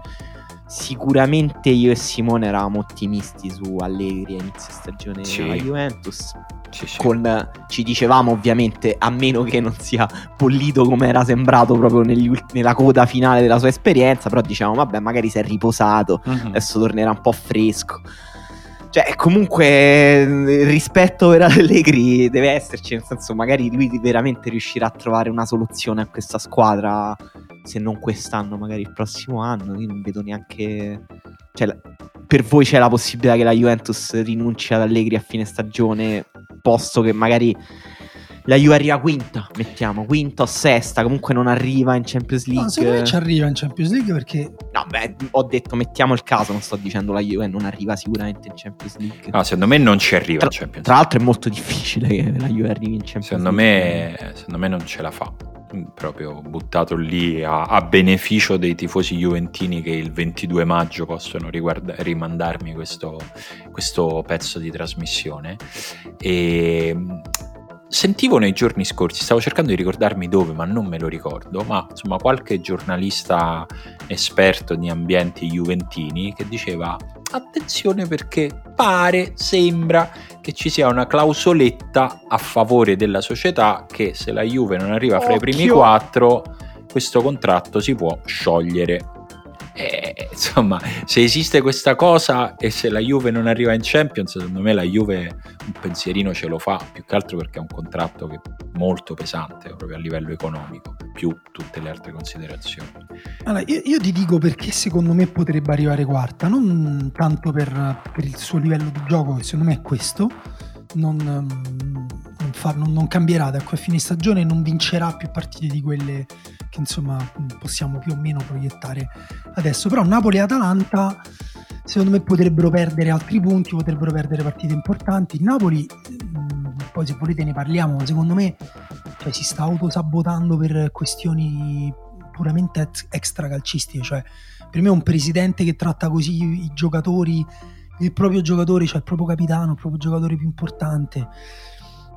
sicuramente io e Simone eravamo ottimisti su Allegri a inizio stagione sì. alla Juventus. Sì, sì. Con, ci dicevamo ovviamente a meno che non sia pollito come era sembrato proprio ulti- nella coda finale della sua esperienza però diciamo vabbè magari si è riposato uh-huh. adesso tornerà un po' fresco cioè, comunque, il rispetto per Allegri deve esserci, nel senso, magari lui veramente riuscirà a trovare una soluzione a questa squadra, se non quest'anno, magari il prossimo anno. Io non vedo neanche... Cioè, per voi c'è la possibilità che la Juventus rinunci ad Allegri a fine stagione, posto che magari la Juve arriva quinta, mettiamo, quinta o sesta, comunque non arriva in Champions League. No, secondo me ci arriva in Champions League perché... No, beh, ho detto mettiamo il caso, non sto dicendo la Juve non arriva sicuramente in Champions League. No, secondo me non ci arriva tra, in Champions League. Tra l'altro è molto difficile che la Juve arrivi in Champions secondo League. Me, secondo me non ce la fa proprio buttato lì a, a, beneficio dei tifosi juventini che il 22 maggio possono riguarda- rimandarmi questo, questo, pezzo di trasmissione. E sentivo nei giorni scorsi, stavo cercando di ricordarmi dove, ma non me lo ricordo, ma insomma qualche giornalista esperto di ambienti juventini che diceva attenzione perché pare, sembra che ci sia una clausoletta a favore della società che se la Juve non arriva fra Occhio. i primi quattro questo contratto si può sciogliere eh, insomma, se esiste questa cosa e se la Juve non arriva in Champions, secondo me la Juve un pensierino ce lo fa, più che altro perché è un contratto che è molto pesante proprio a livello economico, più tutte le altre considerazioni. Allora, io, io ti dico perché secondo me potrebbe arrivare quarta, non tanto per, per il suo livello di gioco, che secondo me è questo, non, non, fa, non, non cambierà da qui a fine stagione, non vincerà più partite di quelle che insomma possiamo più o meno proiettare adesso. Però Napoli e Atalanta secondo me potrebbero perdere altri punti, potrebbero perdere partite importanti. Napoli, poi se volete ne parliamo, secondo me cioè, si sta autosabotando per questioni puramente extra calcistiche, cioè per me un presidente che tratta così i giocatori il proprio giocatore, cioè il proprio capitano, il proprio giocatore più importante,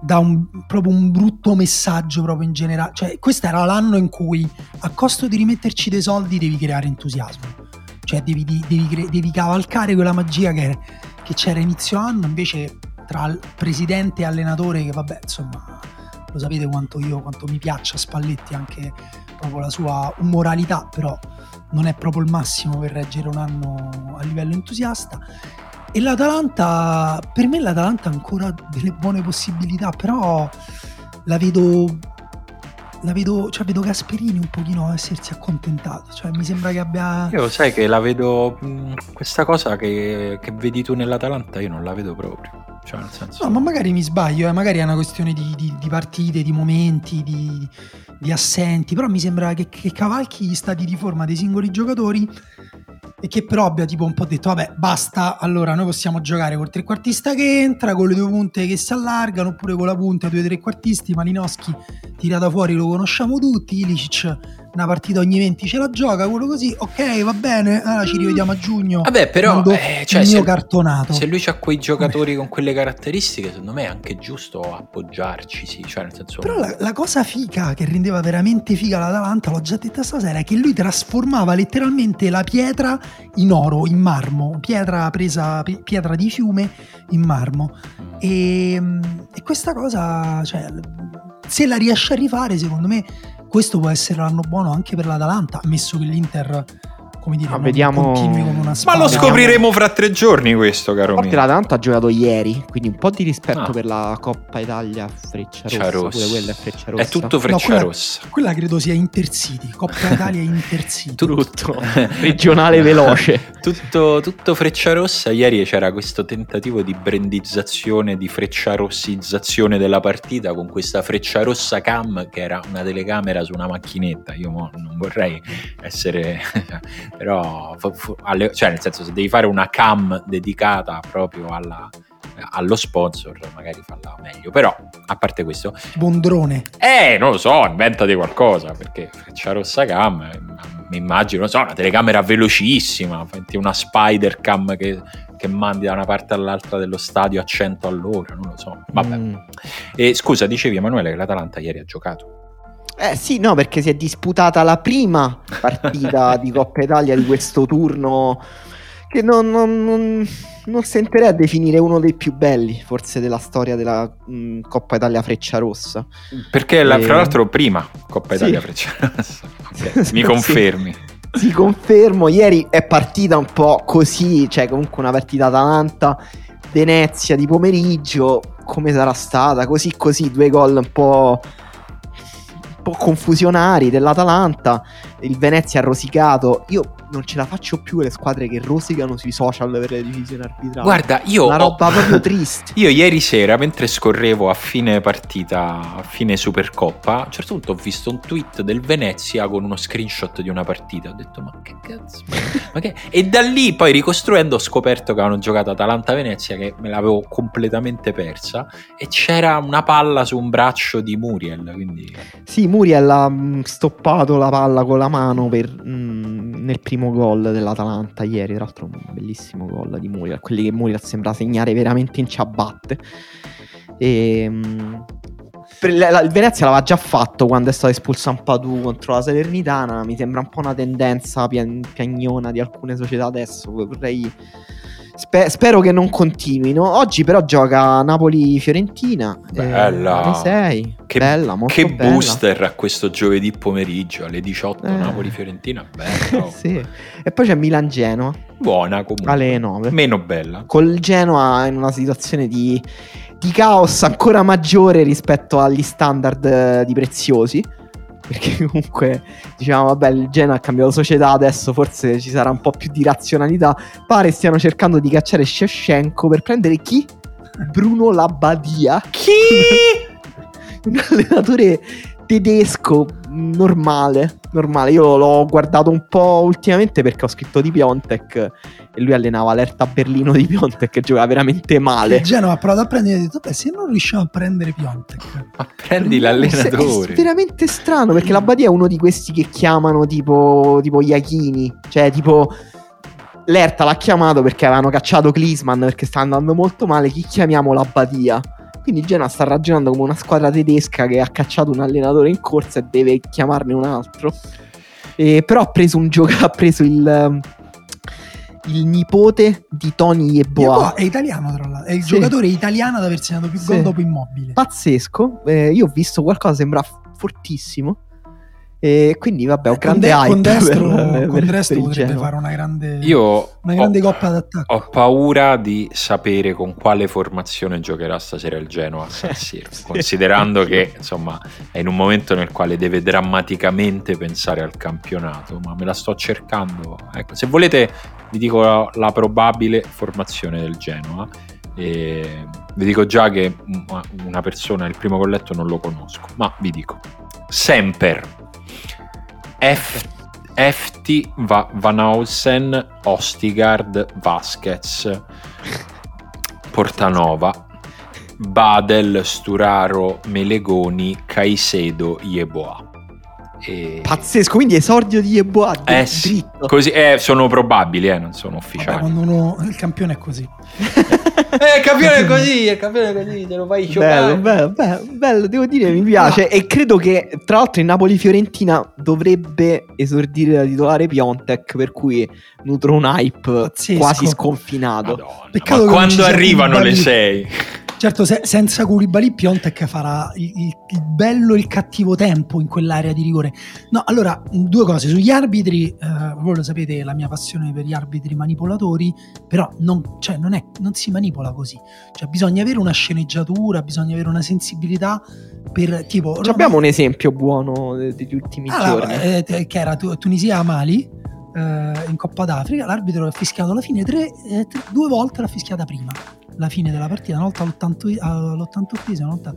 dà un, proprio un brutto messaggio proprio in generale. Cioè, questo era l'anno in cui a costo di rimetterci dei soldi devi creare entusiasmo. Cioè, devi, devi, devi cavalcare quella magia che, che c'era inizio anno, invece tra presidente e allenatore, che vabbè, insomma, lo sapete quanto io, quanto mi piaccia Spalletti, anche proprio la sua umoralità, però non è proprio il massimo per reggere un anno a livello entusiasta. E l'Atalanta, per me l'Atalanta ha ancora delle buone possibilità, però la vedo la vedo, cioè vedo Gasperini un pochino essersi accontentato, cioè mi sembra che abbia... Io sai che la vedo, questa cosa che, che vedi tu nell'Atalanta io non la vedo proprio. Cioè, senso... No, ma magari mi sbaglio, eh, magari è una questione di, di- di partite, di momenti, di, di assenti, però mi sembra che, che cavalchi gli stati di forma dei singoli giocatori e che però abbia tipo un po' detto, vabbè, basta, allora noi possiamo giocare col trequartista che entra, con le due punte che si allargano, oppure con la punta due trequartisti, Malinowski tirata fuori lo conosciamo tutti, Ilicic una partita ogni 20 ce la gioca, quello così, ok, va bene, allora ci rivediamo a giugno. Vabbè, però eh, cioè, il se, mio cartonato. se lui ha quei giocatori con quelle caratteristiche, secondo me è anche giusto appoggiarci, sì, cioè nel senso... Però la, la cosa figa che rendeva veramente figa l'Atalanta, l'ho già detta stasera, è che lui trasformava letteralmente la pietra in oro, in marmo, pietra presa, pi- pietra di fiume in marmo. E, e questa cosa, cioè, se la riesce a rifare, secondo me, questo può essere l'anno buono anche per l'Atalanta, ammesso che l'Inter, come dire, Ma non vediamo- continui come una Ma lo scopriremo fra tre giorni questo, caro mio. l'Atalanta ha giocato ieri, quindi un po' di rispetto Ah. per la Coppa Italia Freccia Rossa. Rossa. Pure quella è Freccia Rossa. È tutto freccia quella- rossa. Quella credo sia Intercity, Coppa Italia Intercity. Tutto. Regionale veloce. Tutto, tutto freccia rossa. Ieri c'era questo tentativo di brandizzazione, di freccia rossizzazione della partita con questa freccia rossa cam che era una telecamera su una macchinetta. Io mo non vorrei essere, però, alle- cioè, nel senso, se devi fare una cam dedicata proprio alla- allo sponsor, magari falla meglio. Però, a parte questo, Bondrone. eh, non lo so, inventati qualcosa, perché Freccia Rossa Cam, eh, mi immagino, non so, una telecamera velocissima, una spider cam che, che mandi da una parte all'altra dello stadio a 100 all'ora, non lo so. Vabbè. Mm. E scusa, dicevi Emanuele che l'Atalanta ieri ha giocato. Eh sì, no, perché si è disputata la prima partita di Coppa Italia di questo turno che non, non, non, non sentirei a definire uno dei più belli, forse, della storia della mh, Coppa Italia Freccia Rossa. Perché la- Eh. fra l'altro prima Coppa Sì. Italia Freccia Rossa. Ok, Sì. Mi confermi. Sì, confermo, ieri è partita un po' così, cioè comunque una partita Atalanta, Venezia di pomeriggio, come sarà stata? Così così, due gol un po', po' confusionari dell'Atalanta, il Venezia ha rosicato, io non ce la faccio più le squadre che rosicano sui social per le decisioni arbitrali. Guarda, io una ho- roba proprio triste. Io ieri sera, mentre scorrevo a fine partita, a fine Supercoppa, a un certo punto ho visto un tweet del Venezia con uno screenshot di una partita. Ho detto, ma che cazzo? Ma che... E da lì, poi ricostruendo, ho scoperto che avevano giocato Atalanta-Venezia, che me l'avevo completamente persa, e c'era una palla su un braccio di Muriel, quindi... Sì, Muriel ha mh, stoppato la palla con la mano per, mh, nel primo gol dell'Atalanta ieri. Tra l'altro, un bellissimo gol di Muriel. Quelli che Muriel sembra segnare veramente in ciabatte. E, mh, la- la- il Venezia l'aveva già fatto quando è stato espulso Ampadu contro la Salernitana. Mi sembra un po' una tendenza pian- piagnona di alcune società adesso. Vorrei. spe- spero che non continuino. Oggi, però, gioca Napoli-Fiorentina. eh, Bella. 6. Che, bella, che bella. booster a questo giovedì pomeriggio alle 18 Eh. Napoli-Fiorentina. Bella, sì. E poi c'è Milan-Genoa buona comunque. alle 9. Meno bella. Col Genoa in una situazione di, di caos ancora maggiore rispetto agli standard eh, di preziosi. Perché comunque diciamo, vabbè, il Genoa ha cambiato società, adesso forse ci sarà un po' più di razionalità. Pare stiano cercando di cacciare Shevchenko per prendere chi? Bruno Labbadia. Chi? un allenatore tedesco normale, normale. Io l'ho guardato un po' ultimamente perché ho scritto di Piontek e lui allenava l'Erta Berlino di Piontek che giocava veramente male. Il Genoa ha provato a prendere e ha detto, beh, se non riusciamo a prendere Piontek. Ma prendi l'allenatore. È veramente strano perché la Badia è uno di questi che chiamano tipo, tipo Iachini, cioè tipo l'Erta l'ha chiamato perché avevano cacciato Klisman perché sta andando molto male, chi chiamiamo la Badia? Quindi Genoa sta ragionando come una squadra tedesca che ha cacciato un allenatore in corsa e deve chiamarne un altro. E però ha preso un gioco, ha preso il, um, il nipote di Tony Yeboah. Yeboah è italiano, tra l'altro. È il Sì. giocatore italiano ad aver segnato più Sì. gol dopo Immobile. pazzesco. Eh, io ho visto qualcosa, sembra fortissimo. E quindi vabbè, ho Con, grande de- hype con destro, per- con per- destro per potrebbe fare una grande, Io una grande ho- coppa d'attacco. Ho paura di sapere con quale formazione giocherà stasera il Genoa a San Siro, Sì. considerando che insomma è in un momento nel quale deve drammaticamente pensare al campionato, ma me la sto cercando. Ecco, se volete vi dico la, la probabile formazione del Genoa. E vi dico già che una- una persona, il primo colletto non lo conosco, ma vi dico. Semper, F, FT Va- Van Hausen, Ostigard, Vasquez, Portanova, Badel, Sturaro, Melegoni, Caicedo, Yeboah. E... Pazzesco, quindi esordio di Yeboah Eh dritto. sì, così, eh, sono probabili, eh, non sono Vabbè, ufficiali. quando uno, il campione è così. Eh, il campione è così, il campione è così, te lo fai Bello, bello, bello, bello, devo dire, mi piace. E credo che, tra l'altro, in Napoli-Fiorentina dovrebbe esordire da titolare Piontek, per cui nutro un hype Pazzesco. quasi sconfinato. Madonna, quando arrivano le Koulibaly. 6? Certo, se- senza Koulibaly Piontek farà il, il- bello e il cattivo tempo in quell'area di rigore. No, allora, due cose. Sugli arbitri, eh, voi lo sapete, la mia passione per gli arbitri manipolatori, però non, cioè, non, è, non si manipola così. Cioè, bisogna avere una sceneggiatura, bisogna avere una sensibilità per tipo... Ci abbiamo un esempio buono de- degli ultimi Ah, giorni. eh, che era Tu- Tunisia-Mali eh, in Coppa d'Africa, l'arbitro ha fischiato alla fine tre, eh, tre- due volte l'ha fischiata prima, la fine della partita, una volta all'80 all'88esimo, una volta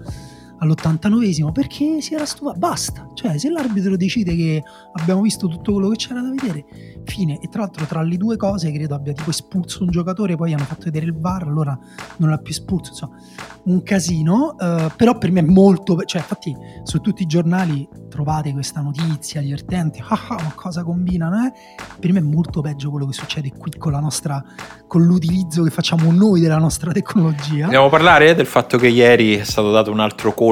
all'89esimo, perché si era stufato, basta, cioè se l'arbitro decide che abbiamo visto tutto quello che c'era da vedere, fine, e tra l'altro tra le due cose credo abbia tipo espulso un giocatore, poi hanno fatto vedere il VAR, allora non l'ha più espulso, insomma, un casino, eh, però per me è molto, cioè infatti su tutti i giornali trovate questa notizia divertente, ah, ah, ma cosa combinano, eh? Per me è molto peggio quello che succede qui con la nostra, con l'utilizzo che facciamo noi della nostra tecnologia. Vogliamo parlare del fatto che ieri è stato dato un altro colpo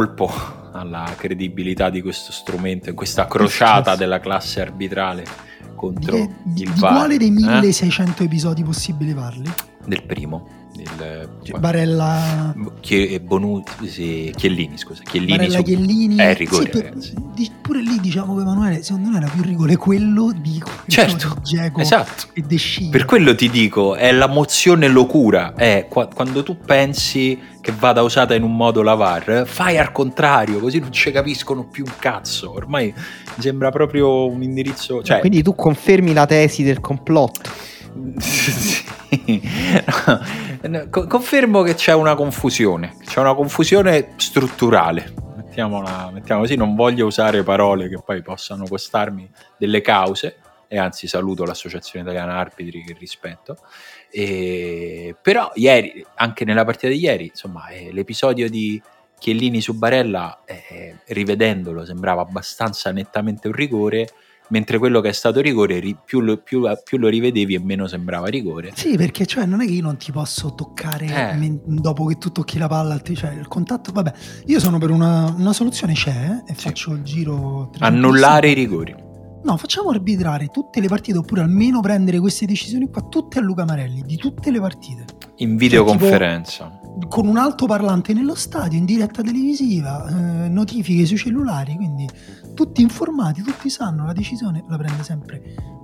alla credibilità di questo strumento, in questa crociata della classe arbitrale Di, contro che- di- il di VAR. quale dei eh? 1600 episodi possibili parli? Del primo. Del, Cioè, Barella, Chie- Bonu- sì, Chiellini, scusa. Chiellini Barella su- Chiellini. Eh, rigore, Sì, per- di- pure lì diciamo che Emanuele, secondo me era più rigore quello di Certo, di Dzeko esatto. e De Sciglio. Per quello ti dico, è la mozione locura. È qua- quando tu pensi che vada usata in un modo la VAR, fai al contrario, così non ci capiscono più un cazzo. Ormai mi sembra proprio un indirizzo. Cioè, Quindi tu confermi la tesi del complotto. Sì. No, co- confermo che c'è una confusione, c'è una confusione strutturale. Mettiamola, mettiamo così, non voglio usare parole che poi possano costarmi delle cause, e anzi saluto l'Associazione Italiana Arbitri che rispetto. E- però ieri, anche nella partita di ieri, insomma, eh, l'episodio di Chiellini su Barella, eh, rivedendolo, sembrava abbastanza nettamente un rigore mentre quello che è stato rigore ri- più lo, più- più lo rivedevi e meno sembrava rigore. Sì, perché cioè non è che io non ti posso toccare Eh. men- dopo che tu tocchi la palla, cioè il contatto, vabbè, io sono per una, una soluzione c'è eh, e Sì. faccio il giro. Annullare i rigori. No, facciamo arbitrare tutte le partite oppure almeno prendere queste decisioni qua tutte a Luca Marelli, di tutte le partite. In videoconferenza. Con un altoparlante nello stadio, in diretta televisiva, eh, notifiche sui cellulari, quindi tutti informati, tutti sanno, la decisione la prende sempre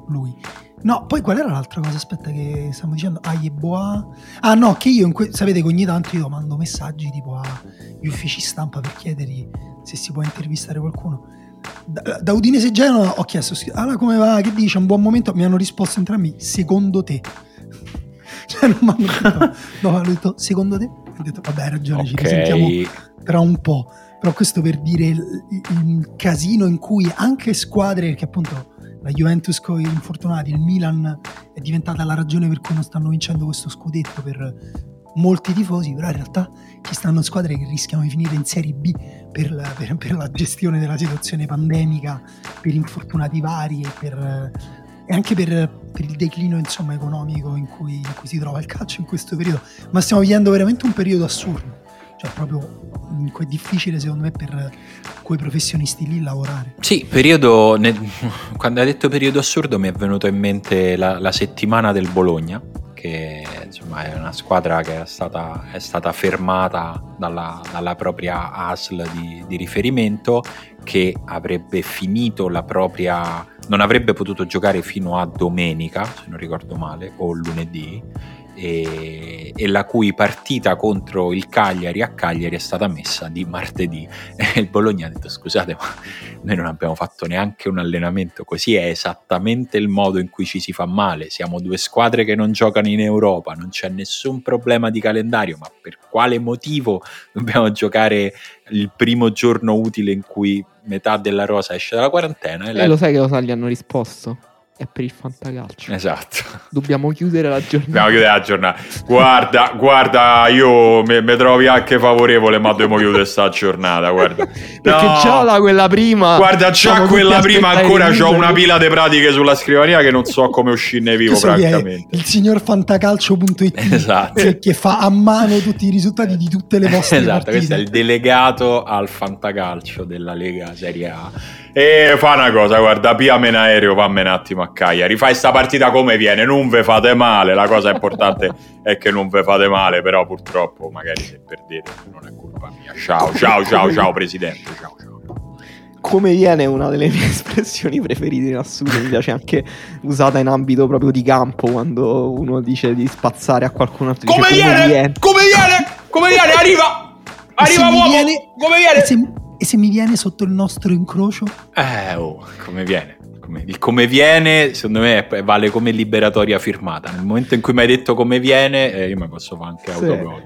lui. No, poi qual era l'altra cosa? Aspetta che stiamo dicendo, ah, Yeboah. Ah no, che io, in que- sapete che ogni tanto io mando messaggi tipo agli uffici stampa per chiedergli se si può intervistare qualcuno. Da, da Udinese Genova ho chiesto, allora come va, che dice, un buon momento? Mi hanno risposto entrambi, secondo te. cioè non mi hanno detto, no, hanno detto, secondo te? Ho detto, vabbè hai ragione, ci risentiamo Ok. tra un po'. Però questo per dire il, il casino in cui anche squadre che appunto la Juventus con gli infortunati, il Milan è diventata la ragione per cui non stanno vincendo questo scudetto per molti tifosi, però in realtà ci stanno squadre che rischiano di finire in Serie B per la, per- per la gestione della situazione pandemica, per infortunati vari e, per, e anche per, il declino insomma, economico in cui, in cui si trova il calcio in questo periodo. Ma stiamo vivendo veramente un periodo assurdo cioè proprio è difficile secondo me per quei professionisti lì lavorare. Sì, periodo. ne- quando hai detto periodo assurdo mi è venuto in mente la, la settimana del Bologna, insomma insomma è una squadra che è stata, è stata fermata dalla, dalla propria ASL di, di riferimento che avrebbe finito la propria non avrebbe potuto giocare fino a domenica se non ricordo male o lunedì e, e, la cui partita contro il Cagliari a Cagliari è stata messa di martedì. E il Bologna ha detto scusate ma noi non abbiamo fatto neanche un allenamento così è esattamente il modo in cui ci si fa male. Siamo due squadre che non giocano in Europa non c'è nessun problema di calendario ma per quale motivo dobbiamo giocare il primo giorno utile in cui metà della rosa esce dalla quarantena? E eh, lo sai che cosa gli hanno risposto? È per il fantacalcio. Esatto. Dobbiamo chiudere la giornata. Dobbiamo chiudere la giornata. Guarda, guarda, io mi trovi anche favorevole, ma dobbiamo chiudere questa giornata, guarda. Perché no. già la, quella prima... Guarda, già quella prima ancora ho una pila di pratiche sulla scrivania che non so come uscirne vivo, francamente. Il signor fantacalcio.it esatto. che, fa a mano tutti i risultati di tutte le vostre esatto, partite. questo è il delegato al fantacalcio della Lega Serie A e fa una cosa, guarda, piame in aereo, fammi un attimo a Cagliari. Fai sta partita come viene, non ve fate male. La cosa importante è che non ve fate male, però purtroppo magari se perdete non è colpa mia. Ciao, ciao, ciao, ciao, presidente. Ciao, ciao. Come viene una delle mie espressioni preferite in assoluto, mi piace anche usata in ambito proprio di campo quando uno dice di spazzare a qualcun altro. Come, dice, viene? come viene? Come viene? Come viene? Arriva! Arriva uomo! Viene, come viene? Se, e se mi viene sotto il nostro incrocio? Eh, oh, come viene? Come, il come viene, secondo me, vale come liberatoria firmata. Nel momento in cui mi hai detto come viene, eh, io mi posso fare anche sì. autogol.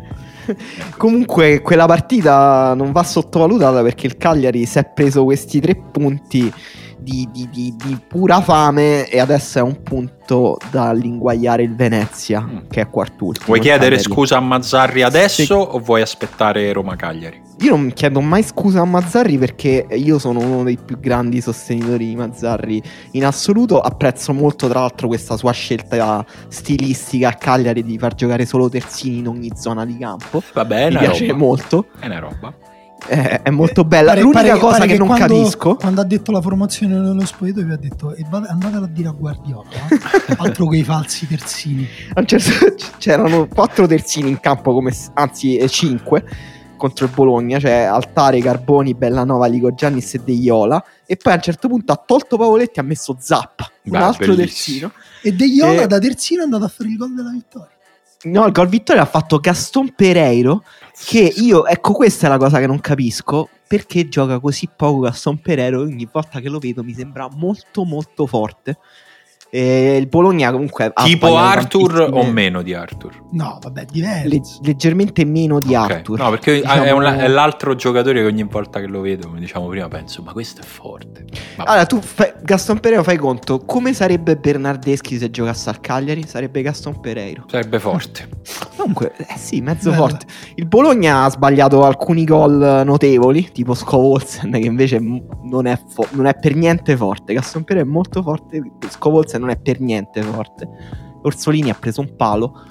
Comunque, quella partita non va sottovalutata perché il Cagliari si è preso questi tre punti di, di, di, di pura fame e adesso è un punto dall'inguagliare il Venezia, mm. che è quart'ultimo. Vuoi chiedere Cagliari. scusa a Mazzarri adesso sì. o vuoi aspettare Roma-Cagliari? Io non chiedo mai scusa a Mazzarri perché io sono uno dei più grandi sostenitori di Mazzarri in assoluto. Apprezzo molto, tra l'altro, questa sua scelta stilistica a Cagliari di far giocare solo terzini in ogni zona di campo. Va bene, mi piace roba. molto. È una roba. È, è molto bella. Pare, L'unica pare, cosa pare che, che, non quando, capisco. Quando ha detto la formazione nello spogliatoio, vi ha detto: e andatela a dire a Guardiola. Eh? Altro che i falsi terzini. Certo, c'erano quattro terzini in campo, come, anzi, cinque contro il Bologna, cioè Altare, Carboni, Bellanova, Ligo Giannis e De Iola. E poi a un certo punto ha tolto Pavoletti e ha messo Zappa, Beh, un altro bellissimo. terzino. E De Iola e... da terzino è andato a fare il gol della vittoria. No, il gol vittoria ha fatto Gaston Pereiro. Che io, ecco, questa è la cosa che non capisco. Perché gioca così poco Gaston Pereiro? Ogni volta che lo vedo mi sembra molto, molto forte. E il Bologna comunque tipo Arthur o meno di Arthur? No, vabbè, diverso. Le- leggermente meno di okay. Arthur. No, perché diciamo... è, un, è, l'altro giocatore che ogni volta che lo vedo, come diciamo prima, penso, ma questo è forte. Vabbè. Allora, tu fai, Gaston Pereiro fai conto, come sarebbe Bernardeschi se giocasse al Cagliari? Sarebbe Gaston Pereiro. Sarebbe forte. Comunque, eh sì, mezzo Bella. forte. Il Bologna ha sbagliato alcuni gol notevoli, tipo Scovolsen, che invece non è, fo- non è per niente forte. Gaston Pereiro è molto forte, Scovolsen non è per niente forte. Orsolini ha preso un palo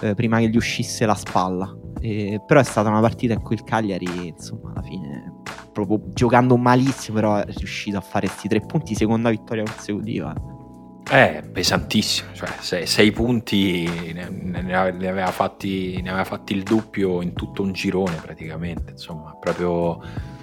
eh, prima che gli uscisse la spalla. Eh, però è stata una partita in cui il Cagliari, insomma, alla fine, proprio giocando malissimo, però è riuscito a fare questi tre punti, seconda vittoria consecutiva. Eh, pesantissimo, cioè sei, sei punti ne, ne, aveva fatti, ne, aveva fatti, il doppio in tutto un girone praticamente, insomma, proprio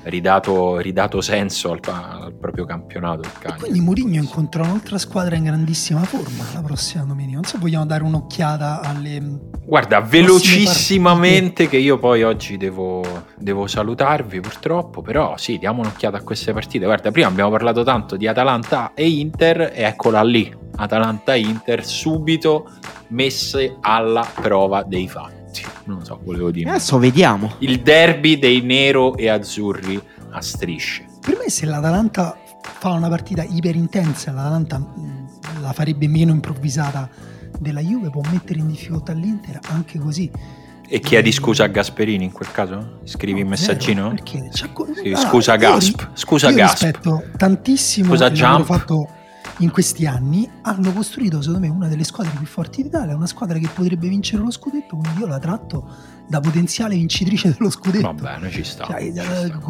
ridato, ridato senso al, al, proprio campionato. quindi Mourinho incontra un'altra squadra in grandissima forma la prossima domenica. Non so vogliamo dare un'occhiata alle. Guarda, velocissimamente, che io poi oggi devo, devo, salutarvi purtroppo, però sì, diamo un'occhiata a queste partite. Guarda, prima abbiamo parlato tanto di Atalanta e Inter, e eccola lì, Atalanta-Inter subito messe alla prova dei fatti non so, volevo dire. Adesso vediamo. Il derby dei nero e azzurri a strisce. Per me se l'Atalanta fa una partita iper intensa, l'Atalanta mm, la farebbe meno improvvisata della Juve, può mettere in difficoltà l'Inter anche così. E chiedi scusa a Gasperini in quel caso? Scrivi un messaggino? Perché? Cioè, sì, scusa ah, Gasp. Scusa io Gasp. rispetto tantissimo scusa Jump. fatto in questi anni hanno costruito secondo me una delle squadre più forti d'Italia, una squadra che potrebbe vincere lo scudetto, quindi io la tratto da potenziale vincitrice dello scudetto. Va bene, ci sta. Cioè,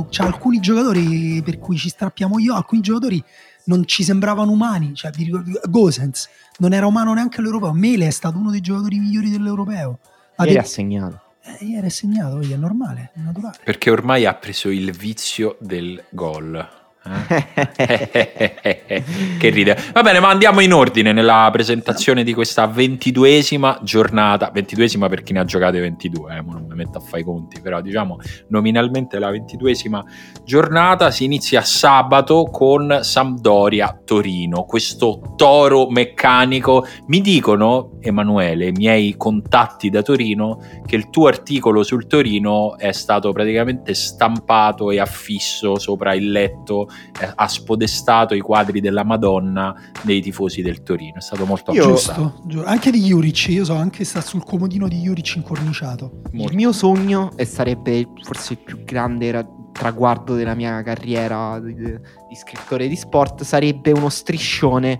c'è alcuni giocatori per cui ci strappiamo io, alcuni giocatori non ci sembravano umani. Cioè, vi ricordo- Gosens non era umano neanche all'europeo. Mele è stato uno dei giocatori migliori dell'europeo. Ha Ieri ha segnato. eh, ieri è segnato, è normale, è naturale. Perché ormai ha preso il vizio del gol. Eh? che ride. Va bene, ma andiamo in ordine nella presentazione di questa ventiduesima giornata. Ventiduesima per chi ne ha giocate 22, eh, non mi metto a fare i conti, però diciamo nominalmente la ventiduesima giornata si inizia sabato con Sampdoria Torino. Questo toro meccanico. Mi dicono, Emanuele, i miei contatti da Torino, che il tuo articolo sul Torino è stato praticamente stampato e affisso sopra il letto, eh, ha spodestato i quadri della Madonna dei tifosi del Torino. È stato molto Io-. Giusto, giu- anche di Juric, io so anche sta sul comodino di Juric incorniciato. Il mio sogno e sarebbe forse il più grande ra- traguardo della mia carriera di, di scrittore di sport sarebbe uno striscione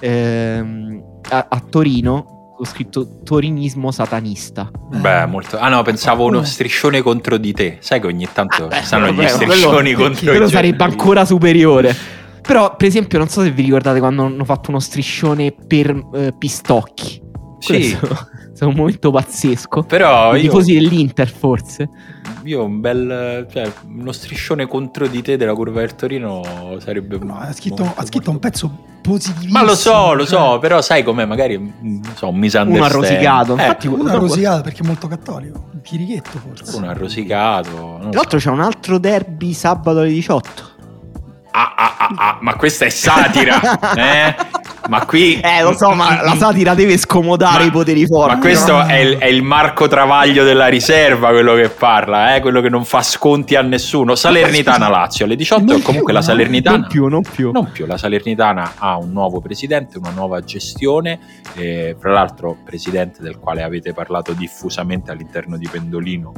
ehm, a, a Torino ho scritto torinismo satanista Beh, molto. Ah no, pensavo uno striscione contro di te. Sai che ogni tanto Ah, ci stanno gli vabbè, striscioni quello- contro i quello sarebbe ancora superiore. Però per esempio non so se vi ricordate quando hanno fatto uno striscione per eh, Pistocchi. Sì, Questo è un momento pazzesco però i io, tifosi dell'Inter forse io un bel. Cioè, uno striscione contro di te della curva del Torino sarebbe. No, ha scritto, molto, ha scritto un molto- pezzo positivissimo. Ma lo so, lo so, cioè, però sai com'è? Magari mm, non so, un misunderstanding. Uno ha rosicato. Eh, Infatti, Uno è dopo- rosicato perché è molto cattolico. Un chirichetto forse. uno ha rosicato. non Tra so. l'altro c'è un altro derby sabato alle 18 Ah, ah, ah, ah, ma questa è satira, eh? Ma qui... Eh, lo so, ma la satira deve scomodare Ma- i poteri forti. Ma questo no? è il, è il Marco Travaglio della riserva, quello che parla, eh? quello che non fa sconti a nessuno. Salernitana Lazio alle 18. Non comunque più, la? Salernitana. Non più, non più. Non più, la Salernitana ha un nuovo presidente, una nuova gestione, eh, fra l'altro presidente del quale avete parlato diffusamente all'interno di Pendolino,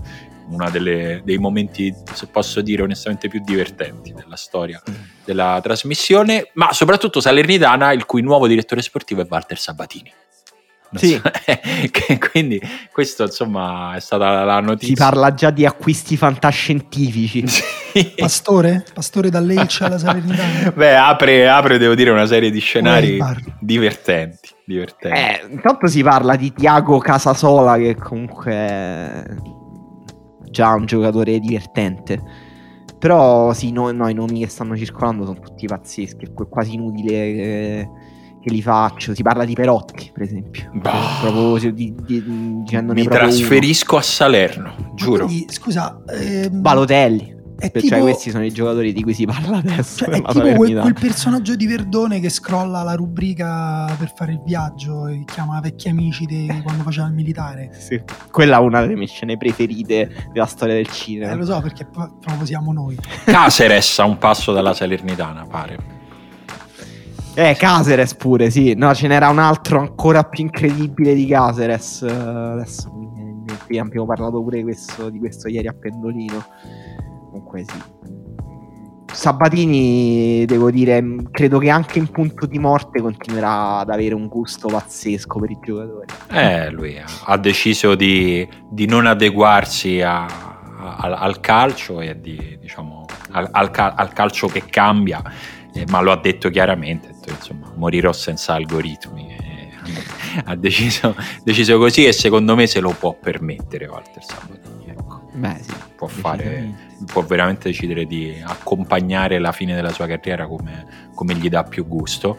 uno dei momenti, se posso dire onestamente, più divertenti della storia della trasmissione, ma soprattutto Salernitana, il cui nuovo direttore sportivo è Walter Sabatini. Non Sì. so- che quindi questo insomma è stata la notizia. Si parla già di acquisti fantascientifici. Sì. Pastore? Pastore dall'Elce alla Salernitana? Beh, apre, apre, devo dire, una serie di scenari divertenti. divertenti. Eh, intanto si parla di Tiago Casasola, che comunque è già un giocatore divertente. Però sì, no, no, i nomi che stanno circolando sono tutti pazzeschi. È qu- quasi inutile che, che li faccio. Si parla di Perotti, per esempio. Bah. Proprio di, di- dicendone Mi proprio uno. trasferisco a Salerno, giuro. quindi, scusa, ehm, Balotelli. È Cioè, tipo, questi sono i giocatori di cui si parla adesso. cioè, è tipo quel, quel personaggio di Verdone che scrolla la rubrica per fare il viaggio e chiama vecchi amici di quando faceva il militare. Sì. Quella è una delle mie scene preferite della storia del cinema. Eh, lo so perché pro- proprio siamo noi. Caceres a un passo dalla Salernitana, pare. Eh, Caceres pure, sì. No, ce n'era un altro ancora più incredibile di Caceres. Eh, adesso abbiamo parlato pure questo- di questo ieri a Pendolino. Comunque sì. Sabatini, devo dire, credo che anche in punto di morte continuerà ad avere un gusto pazzesco per i giocatori. Eh, lui ha, deciso di, di non adeguarsi a- a- al, al calcio e di, diciamo, al, al al calcio che cambia, eh, ma lo ha detto chiaramente, detto, insomma, morirò senza algoritmi. eh, ha deciso, deciso così e secondo me se lo può permettere Walter Sabatini. Beh, sì. Può fare, può veramente decidere di accompagnare la fine della sua carriera come, come gli dà più gusto.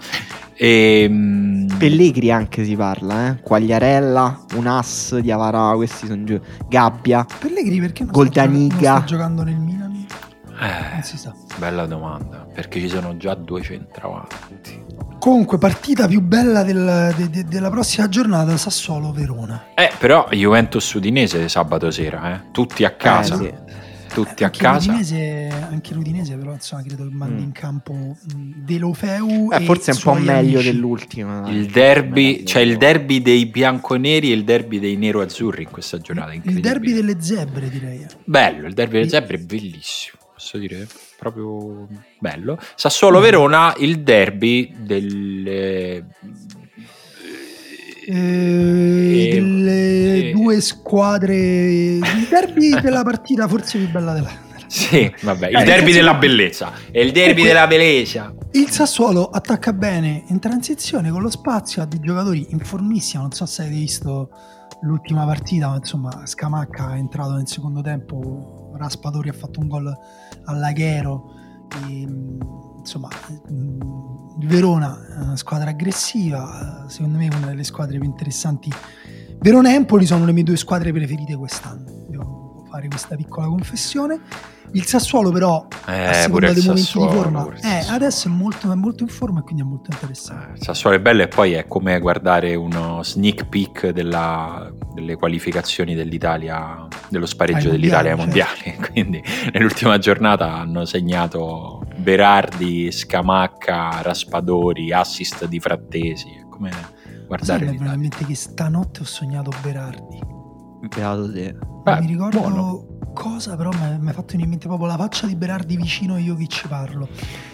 E, mm, Pellegri anche si parla, eh. Quagliarella, un ass di Avarà, questi sono gio- Gabbia. Pellegrini perché non, Gol sta, gioca- non Daniga. sta giocando nel Milan? eh, Non si sa. bella domanda, perché ci sono già due centravanti. Comunque, partita più bella del- de- de- della prossima giornata, Sassuolo-Verona. Eh, però Juventus Udinese sabato sera, eh? tutti a casa. Eh, sì. Tutti a Anche casa. l'Udinese, anche l'Udinese, però, insomma, credo che mandi Mm. in campo mh, Delofeu. Eh, e forse è un po' meglio amici. dell'ultima. Il derby, Eh, c'è il derby dei bianconeri e il derby dei nero-azzurri in questa giornata. Il derby delle zebre, direi. Bello, il derby delle zebre è bellissimo, posso dire, proprio bello. Sassuolo-Verona, il derby delle... Eh, Eh, delle eh. due squadre. Il derby della partita forse più bella della, Sì, vabbè, il Eh, derby della bellezza. È il derby della bellezza. Il Sassuolo attacca bene in transizione con lo spazio, ha dei giocatori in formissima. Non so se avete visto l'ultima partita, ma insomma, Scamacca è entrato nel secondo tempo. Raspadori ha fatto un gol all'Aghero. E, insomma, il Verona è una squadra aggressiva. Secondo me, è una delle squadre più interessanti. Verona e Empoli sono le mie due squadre preferite quest'anno. Fare questa piccola confessione. Il Sassuolo, però, a Eh, pure seconda dei momenti Sassuolo, di forma, il eh, adesso è molto, è molto in forma e quindi è molto interessante. Eh, Il Sassuolo è bello e poi è come guardare uno sneak peek della- delle qualificazioni dell'Italia, dello spareggio Ai dell'Italia ai mondiali, mondiali. Quindi nell'ultima giornata hanno segnato Berardi, Scamacca, Raspadori, assist di Frattesi. È come Sai, guardare mi è venuto l'Italia. in mente che stanotte ho sognato Berardi. Beato te. Non mi ricordo buono. cosa, però mi è fatto in mente proprio la faccia di Berardi vicino a io che ci parlo.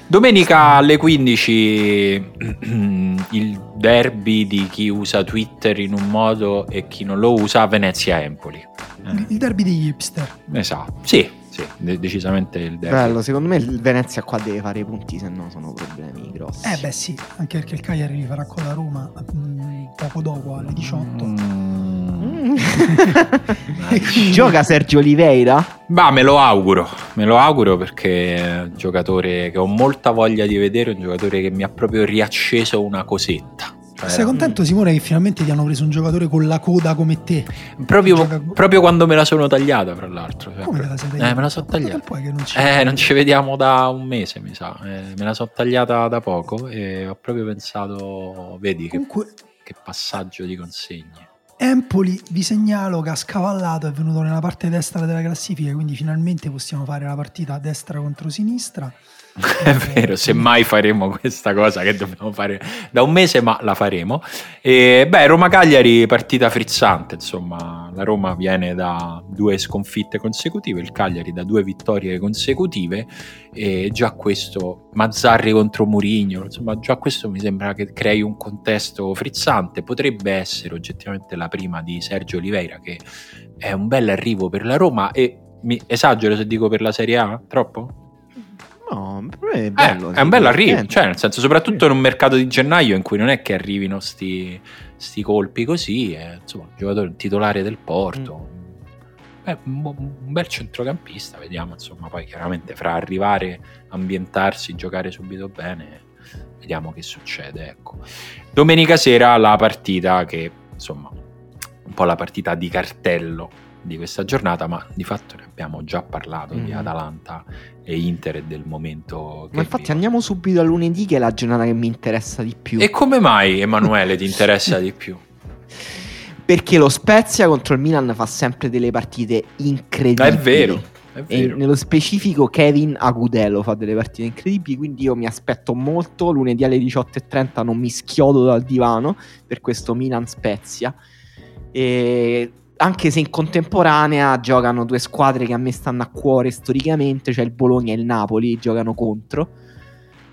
Domenica alle 15 il derby di chi usa Twitter in un modo e chi non lo usa Venezia-Empoli. Eh, Il derby degli hipster. esatto, sì, sì, de- decisamente il derby. Bello, secondo me il Venezia qua deve fare i punti, se no sono problemi grossi. Eh beh sì, anche perché il Cagliari li farà con la Roma mm, poco dopo alle 18. Mm. Gioca Sergio Oliveira? Ma me lo auguro, me lo auguro perché è un giocatore che ho molta voglia di vedere, un giocatore che mi ha proprio riacceso una cosetta. Cioè, Sei contento Simone che finalmente ti hanno preso un giocatore con la coda come te? Proprio, Gioca- proprio quando me la sono tagliata, fra l'altro. cioè, Come te la sei tagliata? Eh, me la sono tagliata. che non ci Eh, non ci vediamo da un mese, mi sa. Eh, me la sono tagliata da poco e ho proprio pensato, vedi che, Comunque che passaggio di consegne. Empoli, vi segnalo che ha scavallato, è venuto nella parte destra della classifica, quindi finalmente possiamo fare la partita destra contro sinistra. È vero, se mai faremo questa cosa che dobbiamo fare da un mese, ma la faremo. E, beh, Roma-Cagliari, partita frizzante, insomma, la Roma viene da due sconfitte consecutive, il Cagliari da due vittorie consecutive e già questo, Mazzarri contro Murigno, insomma, già questo mi sembra che crei un contesto frizzante, potrebbe essere oggettivamente la prima di Sergio Oliveira, che è un bel arrivo per la Roma e mi esagero se dico per la Serie A? Troppo? No, è Eh, bello. è un bel arrivo, cioè nel senso soprattutto in un mercato di gennaio in cui non è che arrivino sti, sti colpi così, è insomma un giocatore titolare del Porto, Beh, un, bu- un bel centrocampista, vediamo insomma poi chiaramente fra arrivare, ambientarsi, giocare subito bene, vediamo che succede. Ecco. Domenica sera la partita che insomma un po' la partita di cartello di questa giornata, ma di fatto ne abbiamo già parlato di Mm. Atalanta e Inter e del momento che Ma infatti vivono. andiamo subito a lunedì che è la giornata che mi interessa di più. E come mai Emanuele ti interessa di più? Perché lo Spezia contro il Milan fa sempre delle partite incredibili. È vero, è E vero. nello specifico Kevin Agudelo fa delle partite incredibili, quindi io mi aspetto molto, lunedì alle 18.30 non mi schiodo dal divano per questo Milan Spezia. E anche se in contemporanea giocano due squadre che a me stanno a cuore storicamente, cioè il Bologna e il Napoli giocano contro.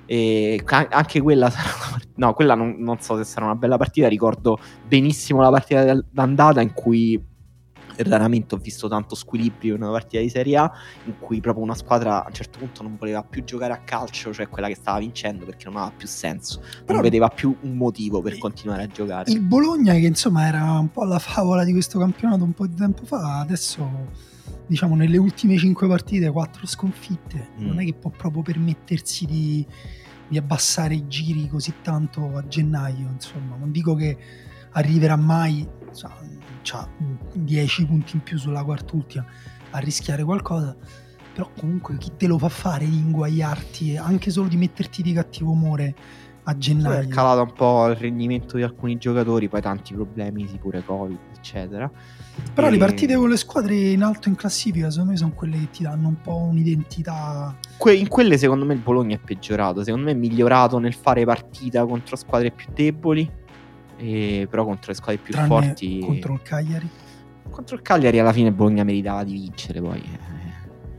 E anche quella sarà no, quella non, non so se sarà una bella partita. Ricordo benissimo la partita d'andata in cui raramente ho visto tanto squilibrio in una partita di Serie A in cui proprio una squadra a un certo punto non voleva più giocare a calcio, cioè quella che stava vincendo perché non aveva più senso, Però- non vedeva più un motivo per continuare a giocare. Il Bologna, che insomma era un po' la favola di questo campionato un po' di tempo fa, adesso diciamo nelle ultime cinque partite, quattro sconfitte, Mm. non è che può proprio permettersi di, di abbassare i giri così tanto a gennaio, insomma, non dico che arriverà mai, ha 10 punti in più sulla quart'ultima a rischiare qualcosa, però comunque chi te lo fa fare di inguagliarti, anche solo di metterti di cattivo umore a Poi gennaio? è calato un po' il rendimento di alcuni giocatori, poi tanti problemi, pure Covid, eccetera. Però le E- partite con le squadre in alto in classifica, secondo me, sono quelle che ti danno un po' un'identità. Que- in quelle secondo me il Bologna è peggiorato, secondo me è migliorato nel fare partita contro squadre più deboli, e- però contro le squadre più tranne forti... contro il Cagliari. Contro il Cagliari alla fine Bologna meritava di vincere poi. eh.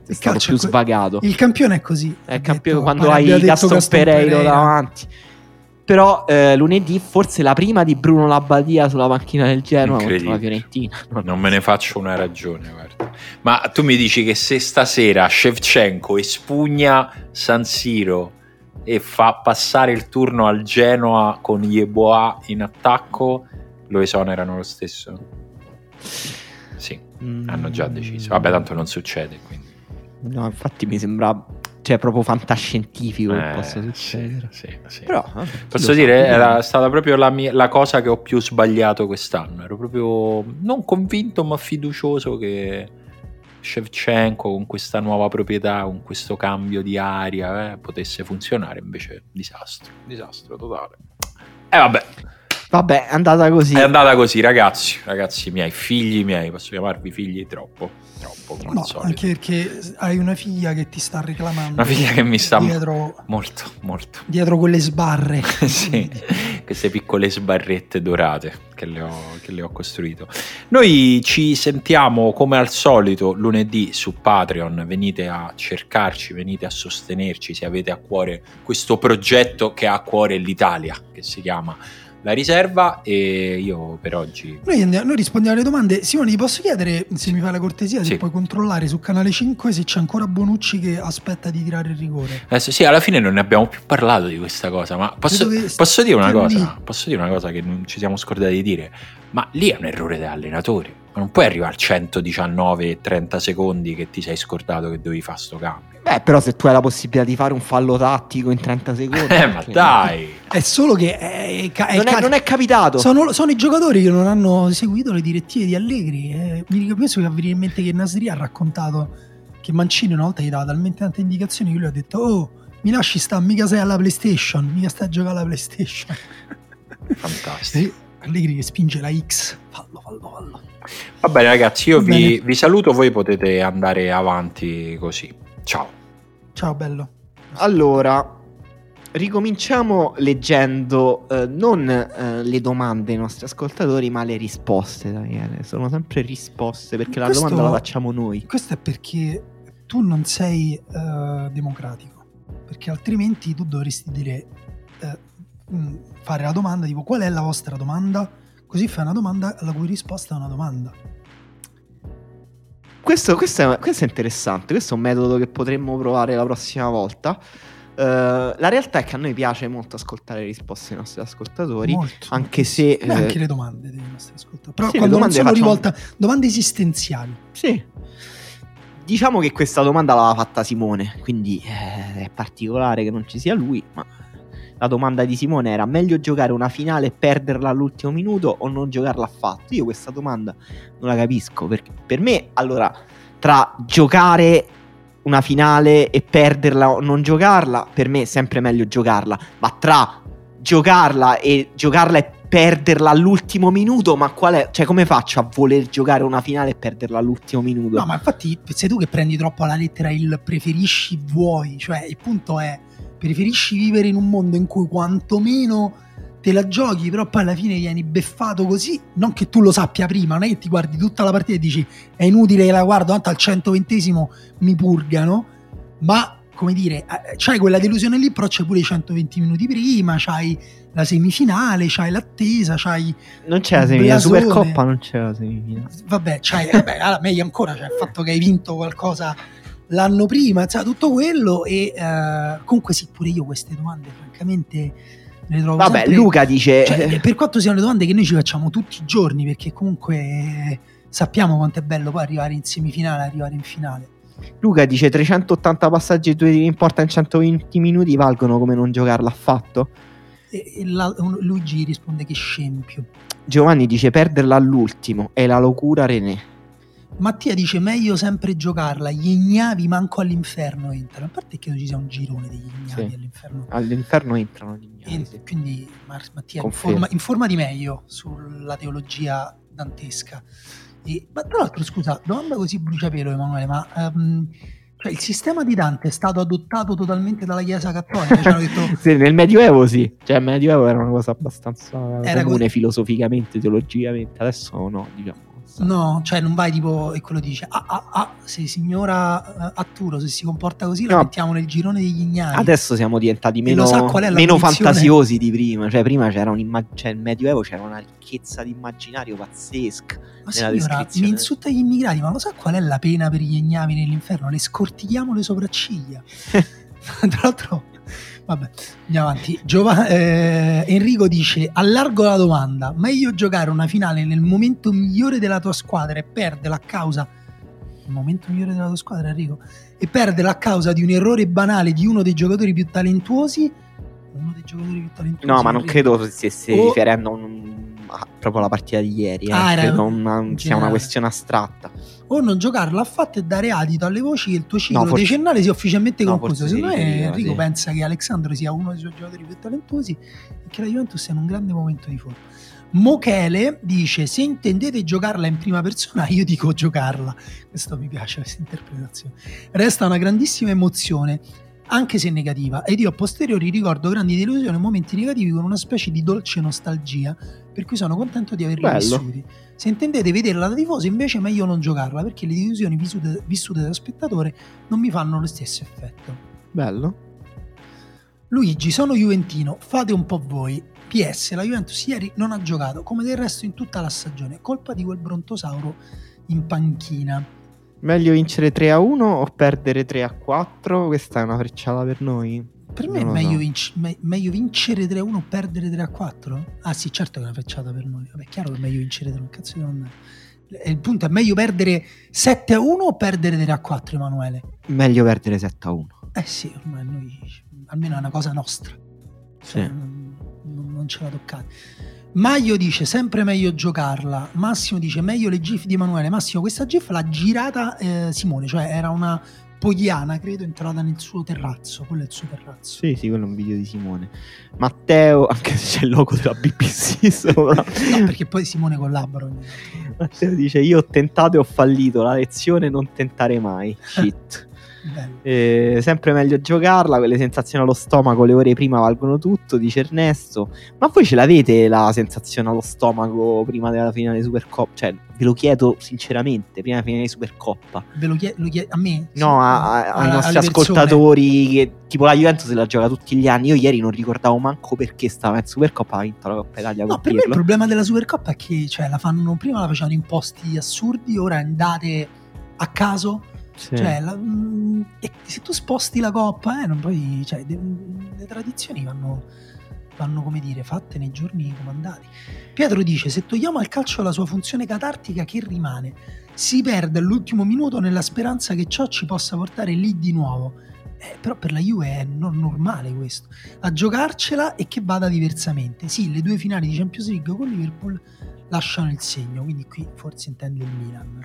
È Il stato più svagato. Il campione è così. È campione detto- quando hai Gaston, Pereiro davanti. Però eh, lunedì forse la prima di Bruno Labbadia sulla panchina del Genoa contro la. Fiorentina. Non me ne faccio una ragione, guarda. Ma tu mi dici che se stasera Shevchenko espugna San Siro e fa passare il turno al Genoa con Yeboah in attacco, lo esonerano lo stesso? Sì, Mm. hanno già deciso. Vabbè, tanto non succede, quindi. No, infatti mi sembra cioè proprio fantascientifico che Eh, possa succedere. sì, sì. Però chi Posso dire, vediamo. era stata proprio la, mia- la cosa che ho più sbagliato quest'anno. Ero proprio non convinto, ma fiducioso che Shevchenko con questa nuova proprietà, con questo cambio di aria, eh, potesse funzionare. Invece, disastro, disastro totale. E vabbè, Vabbè, è andata così. è andata così, ragazzi, ragazzi miei, figli miei, posso chiamarvi figli troppo, troppo No, anche perché hai una figlia che ti sta reclamando. Una figlia che mi sta dietro, molto, molto. dietro quelle sbarre. sì, queste piccole sbarrette dorate che le, ho, che le ho costruito. Noi ci sentiamo come al solito lunedì su Patreon. Venite a cercarci, venite a sostenerci se avete a cuore questo progetto che ha a cuore l'Italia, che si chiama La Riserva. E io per oggi. Noi, andiamo- noi rispondiamo alle domande. Simone, ti posso chiedere se mi fai la cortesia se Sì. puoi controllare su canale 5 se c'è ancora Bonucci che aspetta di tirare il rigore. Adesso sì, alla fine non ne abbiamo più parlato di questa cosa, ma posso, posso dire una cosa? lì. Posso dire una cosa che non ci siamo scordati di dire? Ma lì è un errore dell'allenatore. Ma non puoi arrivare al 119 e 30 secondi che ti sei scordato che dovevi fare sto cambio. Beh, però se tu hai la possibilità di fare un fallo tattico in 30 secondi. Eh, ma dai! È solo che è, è Non è, ca- non è capitato. sono, sono i giocatori che non hanno seguito le direttive di Allegri. eh. mi ricordo penso che viene in mente che Nasri ha raccontato che Mancini una volta gli dava talmente tante indicazioni che lui ha detto: Oh, mi lasci sta, mica sei alla PlayStation, mica stai a giocare alla PlayStation. Fantastico. Allegri che spinge la X. Fallo, fallo, fallo. Va bene, ragazzi, io vi, vi saluto. Voi potete andare avanti così. Ciao. Ciao, bello. Allora, ricominciamo leggendo eh, non eh, le domande dei nostri ascoltatori, ma le risposte, Daniele. Sono sempre risposte perché la Questo- domanda la facciamo noi. Questo è perché tu non sei eh, democratico, perché altrimenti tu dovresti dire eh, fare la domanda tipo qual è la vostra domanda? Così fai una domanda la cui risposta è una domanda. Questo, questo è, questo è interessante, questo è un metodo che potremmo provare la prossima volta. Eh, la realtà è che a noi piace molto ascoltare le risposte dei nostri ascoltatori, Molto. anche se... Beh, anche le domande dei nostri ascoltatori. Però sì, quando non domande sono facciamo- rivolte domande esistenziali. Sì. Diciamo che questa domanda l'aveva fatta Simone, quindi eh, è particolare che non ci sia lui, ma la domanda di Simone era meglio giocare una finale e perderla all'ultimo minuto o non giocarla affatto? Io questa domanda non la capisco, perché per me, allora, tra giocare una finale e perderla o non giocarla, per me è sempre meglio giocarla, ma tra giocarla e giocarla e perderla all'ultimo minuto, ma qual è, cioè come faccio a voler giocare una finale e perderla all'ultimo minuto? No, ma infatti sei tu che prendi troppo alla lettera il preferisci vuoi, cioè il punto è preferisci vivere in un mondo in cui quantomeno te la giochi, però poi alla fine vieni beffato così, non che tu lo sappia prima, non è che ti guardi tutta la partita e dici è inutile che la guardo, tanto al 120 mi purgano, ma come dire, eh, c'hai quella delusione lì, però c'hai pure i 120 minuti prima, c'hai la semifinale, c'hai l'attesa, c'hai Non c'è la semifinale, blasone. Supercoppa non c'è la semifinale. vabbè, c'hai, vabbè, allora, meglio ancora, cioè il fatto che hai vinto qualcosa l'anno prima, cioè, tutto quello e eh, comunque sì, pure io queste domande francamente le trovo Vabbè, sempre- Luca dice... cioè, per quanto siano le domande che noi ci facciamo tutti i giorni perché comunque eh, sappiamo quanto è bello poi arrivare in semifinale, arrivare in finale. Luca dice 380 passaggi e due in porta in 120 minuti valgono come non giocarla affatto. E, e la- Luigi risponde che scempio. Giovanni dice perderla all'ultimo è la locura René. Mattia dice meglio sempre giocarla, gli ignavi manco all'inferno entrano. A parte che ci sia un girone degli ignavi Sì. all'inferno. All'inferno entrano gli ignavi, E sì. quindi Mar- Mattia Confermo. informa, informati meglio sulla teologia dantesca. E- ma tra l'altro, scusa, domanda così bruciapelo, Emanuele, ma ehm, cioè, il sistema di Dante è stato adottato totalmente dalla Chiesa Cattolica? Ci hanno detto, Sì, nel Medioevo sì, cioè il Medioevo era una cosa abbastanza Era comune co- filosoficamente, teologicamente, adesso no, diciamo. No, cioè non vai tipo e quello dice ah ah ah se signora uh, Atturo se si comporta così No. la mettiamo nel girone degli ignari. Adesso siamo diventati meno, meno fantasiosi di prima. Cioè, prima c'era un imma- cioè, il Medioevo c'era una ricchezza di immaginario pazzesca. ma signora, mi insulta gli immigrati, ma lo sa qual è la pena per gli ignavi nell'inferno? Le scortichiamo le sopracciglia. Tra l'altro, vabbè, andiamo avanti. Giova- eh, Enrico dice: Allargo la domanda. Meglio giocare una finale nel momento migliore della tua squadra e perderla a causa. Il momento migliore della tua squadra, Enrico? E perderla a causa di un errore banale di uno dei giocatori più talentuosi. Uno dei giocatori più talentuosi. No, ma non credo si stesse O- riferendo a un- proprio alla partita di ieri. eh. Ah, era credo una- sia una questione astratta. o non giocarla affatto e dare adito alle voci che il tuo ciclo No, forse- decennale sia ufficialmente no, concluso. Secondo me riferiva, Enrico sì. pensa che Alexandro sia uno dei suoi giocatori più talentuosi e che la Juventus sia in un grande momento di forma. Mochele dice: Se intendete giocarla in prima persona, io dico giocarla. Questo mi piace, questa interpretazione. Resta una grandissima emozione, anche se negativa, ed io a posteriori ricordo grandi delusioni e momenti negativi con una specie di dolce nostalgia, per cui sono contento di averli Bello. vissuti. Se intendete vederla da tifoso, invece è meglio non giocarla, perché le delusioni vissute, vissute da spettatore non mi fanno lo stesso effetto. Bello. Luigi, sono Juventino, fate un po' voi. PS, la Juventus ieri non ha giocato, come del resto in tutta la stagione, colpa di quel Brontosauro in panchina. Meglio vincere 3 a 1 o perdere 3 a 4? Questa è una frecciata per noi. Per me è meglio, vinc- me- meglio vincere 3-1 o perdere 3-4? Ah sì, certo che è una fecciata per noi. Vabbè, è chiaro che è meglio vincere 3 1 cazzo devo andare. E Il punto è meglio perdere 7-1 o perdere 3-4, Emanuele? Meglio perdere 7 a 1. Eh sì, ormai noi, almeno è una cosa nostra. Cioè, Sì. non, non- non ce la toccate. Maio dice sempre meglio giocarla. Massimo dice meglio le GIF di Emanuele. Massimo, questa GIF l'ha girata eh, Simone, cioè era una pogliana, credo, entrata nel suo terrazzo. Quello è il suo terrazzo. Sì, sì, quello è un video di Simone. Matteo, anche se c'è il logo della BBC sopra. No, perché poi Simone collabora. Matteo dice: Io ho tentato e ho fallito. La lezione non tentare mai. Shit. Eh, sempre meglio giocarla. Quelle sensazioni allo stomaco le ore prima valgono tutto, dice Ernesto. Ma voi ce l'avete la sensazione allo stomaco prima della finale di Supercoppa? Cioè, ve lo chiedo sinceramente, prima della finale di Supercoppa. Ve lo chiedo, a me? No, a- a- ai nostri ascoltatori che tipo la Juventus se la gioca tutti gli anni. Io ieri non ricordavo manco perché stava in Supercoppa, ha vinto la Coppa Italia No, per me il problema della Supercoppa è che cioè, la fanno prima la facevano in posti assurdi, ora in date a caso. Sì. Cioè, la- mm, e se tu sposti la coppa, eh, non poi, cioè, de- le tradizioni vanno, vanno, come dire, fatte nei giorni comandati. Pietro dice: Se togliamo al calcio la sua funzione catartica, che rimane? Si perde all'ultimo minuto nella speranza che ciò ci possa portare lì di nuovo. Eh, però per la Juve è non normale questo. A giocarcela e che vada diversamente. Sì, le due finali di Champions League con Liverpool lasciano il segno, quindi qui forse intende il Milan.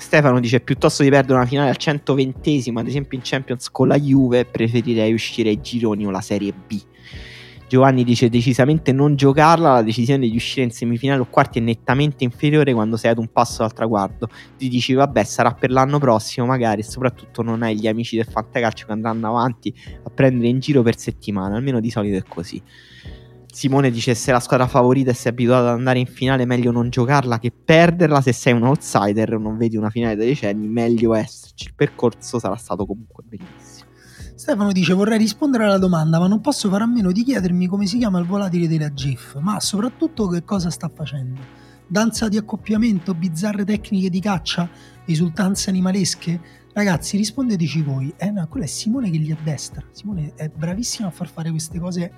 Stefano dice piuttosto di perdere una finale al 120 ad esempio in Champions con la Juve preferirei uscire ai gironi o la Serie B. Giovanni dice decisamente non giocarla la decisione di uscire in semifinale o quarti è nettamente inferiore quando sei ad un passo dal traguardo. Ti dici vabbè sarà per l'anno prossimo magari e soprattutto non hai gli amici del fantacalcio che andranno avanti a prendere in giro per settimane almeno di solito è così Simone dice se la squadra favorita e sei abituato ad andare in finale meglio non giocarla che perderla. Se sei un outsider non vedi una finale da decenni meglio esserci. Il percorso sarà stato comunque bellissimo. Stefano dice vorrei rispondere alla domanda ma non posso fare a meno di chiedermi come si chiama il volatile della GIF ma soprattutto che cosa sta facendo? Danza di accoppiamento bizzarre tecniche di caccia esultanze animalesche? Ragazzi rispondeteci voi. Eh no, quello è Simone che li addestra. Simone è bravissimo a far fare queste cose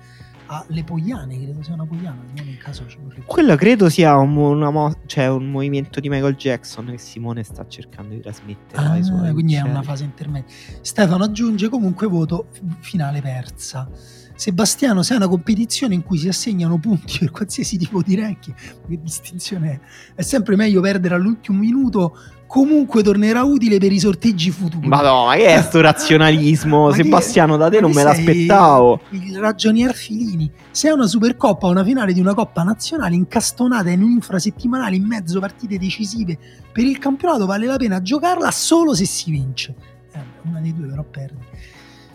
alle pogliane credo sia una pogliana non in caso ci vorrebbe quello credo sia un, mo- cioè un movimento di Michael Jackson che Simone sta cercando di trasmettere Ah, quindi è uccelli. una fase intermedia. Stefano aggiunge comunque voto finale persa. Sebastiano, se è una competizione in cui si assegnano punti per qualsiasi tipo di ranking, che distinzione è? È sempre meglio perdere all'ultimo minuto, comunque tornerà utile per i sorteggi futuri. Madonna, ma che è sto razionalismo? Ma Sebastiano, da te ma non me l'aspettavo. Il ragionier Filini. Se è una supercoppa o una finale di una coppa nazionale incastonata in un'infrasettimanale in mezzo partite decisive per il campionato, vale la pena giocarla solo se si vince. Eh, una dei due però perde.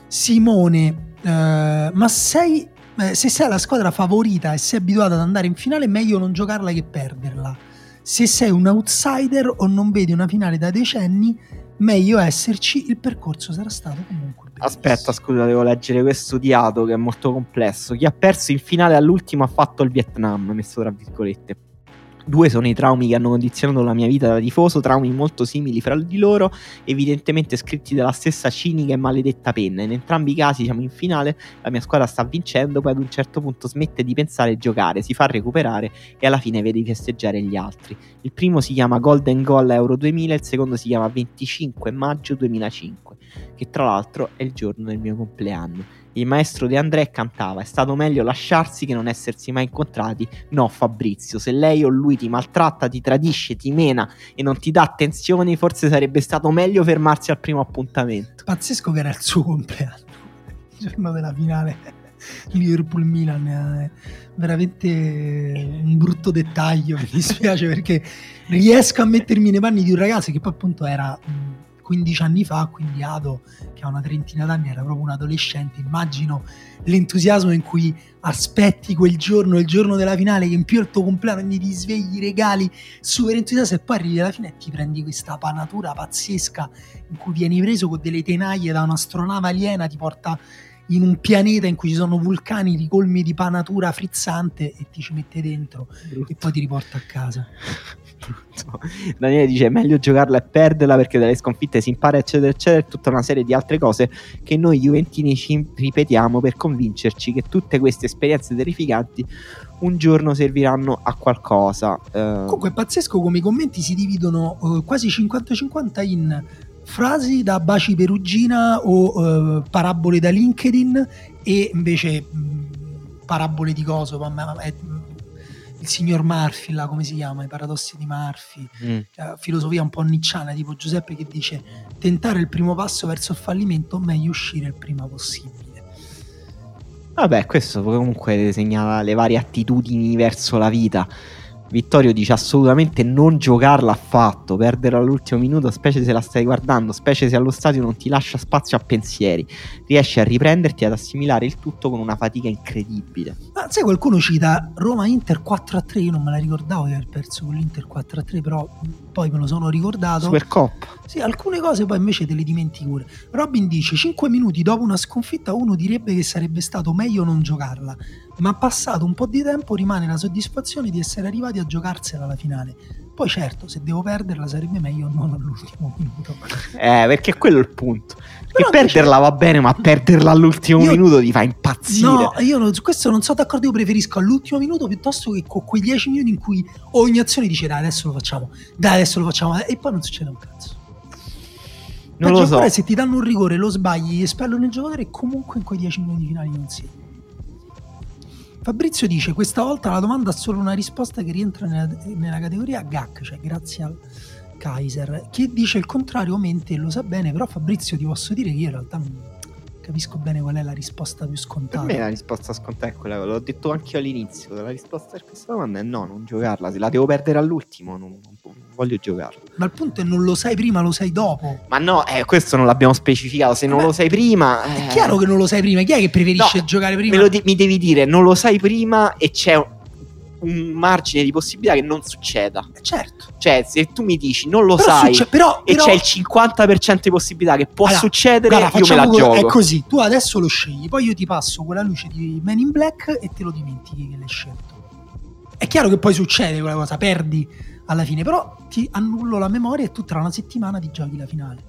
Simone, eh, ma sei, eh, se sei la squadra favorita e sei abituata ad andare in finale, è meglio non giocarla che perderla. Se sei un outsider o non vedi una finale da decenni, meglio esserci, il percorso sarà stato comunque. Aspetta, scusa, devo leggere questo odiato che è molto complesso. Chi ha perso in finale all'ultimo ha fatto il Vietnam, messo tra virgolette. Due sono i traumi che hanno condizionato la mia vita da tifoso, traumi molto simili fra di loro, evidentemente scritti dalla stessa cinica e maledetta penna. In entrambi i casi siamo in finale, la mia squadra sta vincendo, poi ad un certo punto smette di pensare e giocare, si fa recuperare e alla fine vedi festeggiare gli altri. Il primo si chiama Golden Goal Euro 2000, il secondo si chiama 25 maggio 2005, che tra l'altro è il giorno del mio compleanno. Il maestro De André cantava: È stato meglio lasciarsi che non essersi mai incontrati. No, Fabrizio, se lei o lui ti maltratta, ti tradisce, ti mena e non ti dà attenzioni, forse sarebbe stato meglio fermarsi al primo appuntamento. Pazzesco che era il suo compleanno, il giorno della finale. Liverpool-Milan è veramente un brutto dettaglio. Mi dispiace perché riesco a mettermi nei panni di un ragazzo che poi appunto era 15 anni fa, quindi Ado, che ha una trentina d'anni, era proprio un adolescente. Immagino l'entusiasmo in cui aspetti quel giorno, il giorno della finale, che in più è il tuo compleanno, quindi ti svegli, regali, super entusiasmo e poi arrivi alla fine e ti prendi questa panatura pazzesca in cui vieni preso con delle tenaglie da un'astronave aliena, ti porta in un pianeta in cui ci sono vulcani ricolmi di panatura frizzante e ti ci mette dentro Brutto. e poi ti riporta a casa. Brutto. Daniele dice: È meglio giocarla e perderla perché dalle sconfitte si impara, eccetera, eccetera. Tutta una serie di altre cose che noi Juventini ci ripetiamo per convincerci che tutte queste esperienze terrificanti un giorno serviranno a qualcosa. Eh, Comunque è pazzesco come i commenti si dividono eh, quasi 50-50 in frasi da baci perugina o eh, parabole da LinkedIn e invece mh, parabole di coso, ma- ma- ma- è- il signor Murphy, là, come si chiama, i paradossi di Murphy, mm. cioè, filosofia un po' nicciana, tipo Giuseppe che dice tentare il primo passo verso il fallimento, meglio uscire il prima possibile. Vabbè, questo comunque segnala le varie attitudini verso la vita. Vittorio dice assolutamente non giocarla affatto, perdere all'ultimo minuto, specie se la stai guardando, specie se allo stadio non ti lascia spazio a pensieri. Riesci a riprenderti ad assimilare il tutto con una fatica incredibile. Ma sai, qualcuno cita Roma-Inter 4-3, io non me la ricordavo di aver perso con l'Inter 4-3, però poi me lo sono ricordato. Supercoppa. Sì, alcune cose poi invece te le dimentichi pure. Robin dice: 5 minuti dopo una sconfitta, uno direbbe che sarebbe stato meglio non giocarla. Ma passato un po' di tempo rimane la soddisfazione di essere arrivati a giocarsela alla finale. Poi, certo, se devo perderla sarebbe meglio non all'ultimo minuto. Eh, perché quello è il punto. Che perderla va bene, ma perderla all'ultimo Io- minuto ti fa impazzire. No, io su questo non sono d'accordo. Io preferisco all'ultimo minuto piuttosto che con quei 10 minuti in cui ogni azione dice dai, adesso lo facciamo, dai, adesso lo facciamo, e poi non succede un cazzo. non Peggio lo so. se ti danno un rigore, lo sbagli, espellono il giocatore e comunque in quei 10 minuti finali non si. Fabrizio dice: Questa volta la domanda ha solo una risposta che rientra nella, nella categoria GAC, cioè grazie al Kaiser. Chi dice il contrario mente e lo sa bene, però Fabrizio ti posso dire che io in realtà non capisco bene qual è la risposta più Per scontata. me la risposta scontata è quella, l'ho detto anche io all'inizio. La risposta a questa domanda è no, non giocarla. Se la devo perdere all'ultimo, non, non voglio giocarla. Ma il punto è non lo sai prima, lo sai dopo. Ma no, eh, questo non l'abbiamo specificato. Se non Beh, lo sai prima, È eh, chiaro che non lo sai prima. Chi è che preferisce No, giocare prima? me lo di- mi devi dire, non lo sai prima e c'è un, un margine di possibilità che non succeda. Eh, Certo. Cioè, se tu mi dici non lo Però sai succe- però- e però- c'è il 50% di possibilità che può Allora, succedere, Guarda, io me la co- gioco. È così, tu adesso lo scegli, poi io ti passo quella luce di Men in Black e te lo dimentichi che l'hai scelto. È chiaro che poi succede quella cosa, perdi alla fine, però ti annullo la memoria e tu tra una settimana ti giochi la finale.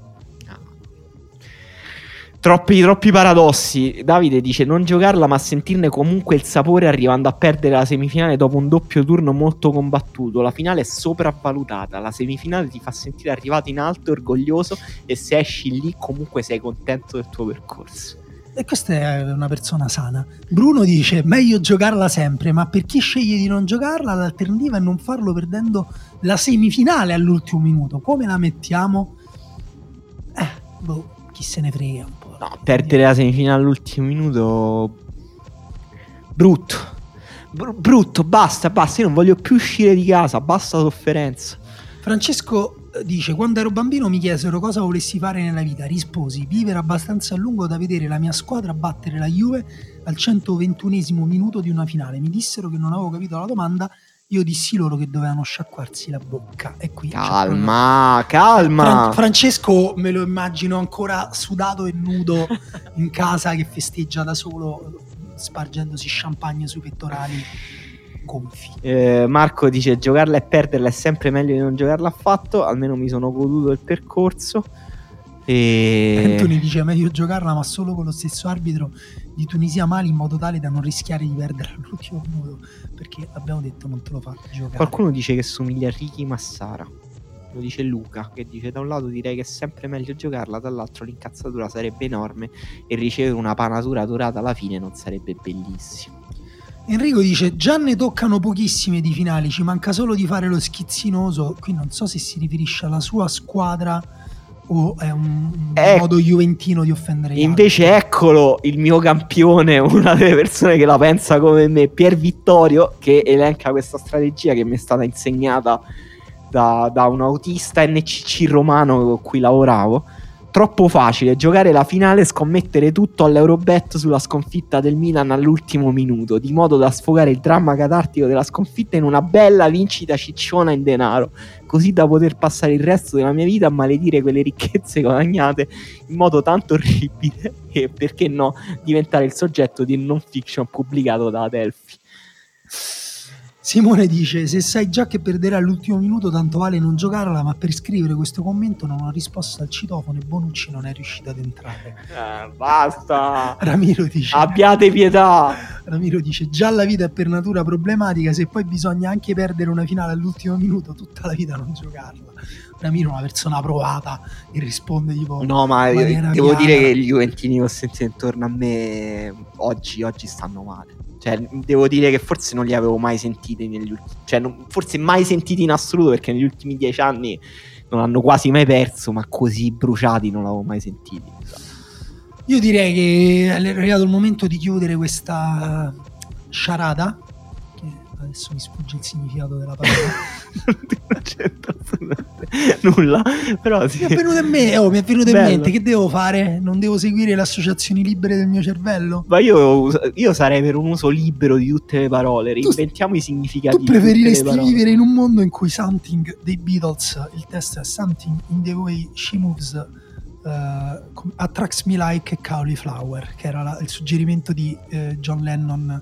Troppi, troppi paradossi. Davide dice non giocarla, ma sentirne comunque il sapore arrivando a perdere la semifinale dopo un doppio turno molto combattuto. La finale è sopravvalutata. La semifinale ti fa sentire arrivato in alto, orgoglioso, e se esci lì comunque sei contento del tuo percorso. E questa è una persona sana. Bruno dice: meglio giocarla sempre, ma per chi sceglie di non giocarla, l'alternativa è non farlo perdendo la semifinale all'ultimo minuto. Come la mettiamo? Eh, boh, chi se ne frega. No, perdere la semifinale all'ultimo minuto. Brutto. Br- brutto, basta, basta. Io non voglio più uscire di casa, basta sofferenza. Francesco eh, dice: Quando ero bambino mi chiesero cosa volessi fare nella vita. Risposi: vivere abbastanza a lungo da vedere la mia squadra battere la Juve al 121 minuto di una finale. Mi dissero che non avevo capito la domanda io dissi loro che dovevano sciacquarsi la bocca. E qui calma, calma. Fran- Francesco me lo immagino ancora sudato e nudo in casa che festeggia da solo, spargendosi champagne sui pettorali gonfi. Eh, Marco dice: Giocarla e perderla è sempre meglio di non giocarla affatto. Almeno mi sono goduto il percorso. E... Anthony dice: Meglio giocarla, ma solo con lo stesso arbitro di Tunisia Mali in modo tale da non rischiare di perdere all'ultimo minuto. Perché abbiamo detto non te lo fa giocare. Qualcuno dice che somiglia a Ricky Massara. Lo dice Luca, che dice da un lato direi che è sempre meglio giocarla, dall'altro l'incazzatura sarebbe enorme e ricevere una panatura durata alla fine non sarebbe bellissimo. Enrico dice già ne toccano pochissime di finali, ci manca solo di fare lo schizzinoso. Qui non so se si riferisce alla sua squadra o è un, un Ec- modo juventino di offendere gli Invece altri. eccolo il mio campione, una delle persone che la pensa come me, Pier Vittorio, che elenca questa strategia che mi è stata insegnata da, da un autista NCC romano con cui lavoravo. Troppo facile giocare la finale e scommettere tutto all'Eurobet sulla sconfitta del Milan all'ultimo minuto, di modo da sfogare il dramma catartico della sconfitta in una bella vincita cicciona in denaro, così da poter passare il resto della mia vita a maledire quelle ricchezze guadagnate in modo tanto orribile e perché no diventare il soggetto di un non fiction pubblicato da Adelphi. Simone dice: Se sai già che perderai all'ultimo minuto, tanto vale non giocarla. Ma per scrivere questo commento non ho risposto al citofono e Bonucci non è riuscito ad entrare. Eh, basta! Ramiro dice: Abbiate pietà! Ramiro dice: Già la vita è per natura problematica. Se poi bisogna anche perdere una finale all'ultimo minuto, tutta la vita non giocarla. Ramiro è una persona provata e risponde tipo: No, ma devo piana. dire che gli Juventini che ho sentito intorno a me oggi, oggi stanno male. Cioè, devo dire che forse non li avevo mai sentiti negli ultimi... Cioè, non- forse mai sentiti in assoluto perché negli ultimi dieci anni non hanno quasi mai perso, ma così bruciati non l'avevo mai sentiti. Io direi che è arrivato il momento di chiudere questa sciarada. Adesso mi sfugge il significato della parola. non c'entra nulla, però sì. mi è venuto in me, oh, mi è venuto in mente. Che devo fare? Non devo seguire le associazioni libere del mio cervello? Ma io, io sarei per un uso libero di tutte le parole, reinventiamo i significati. Tu preferiresti vivere in un mondo in cui Something dei Beatles, il testo è Something in the way she moves, com- attracts me like a cauliflower, che era la- il suggerimento di eh, John Lennon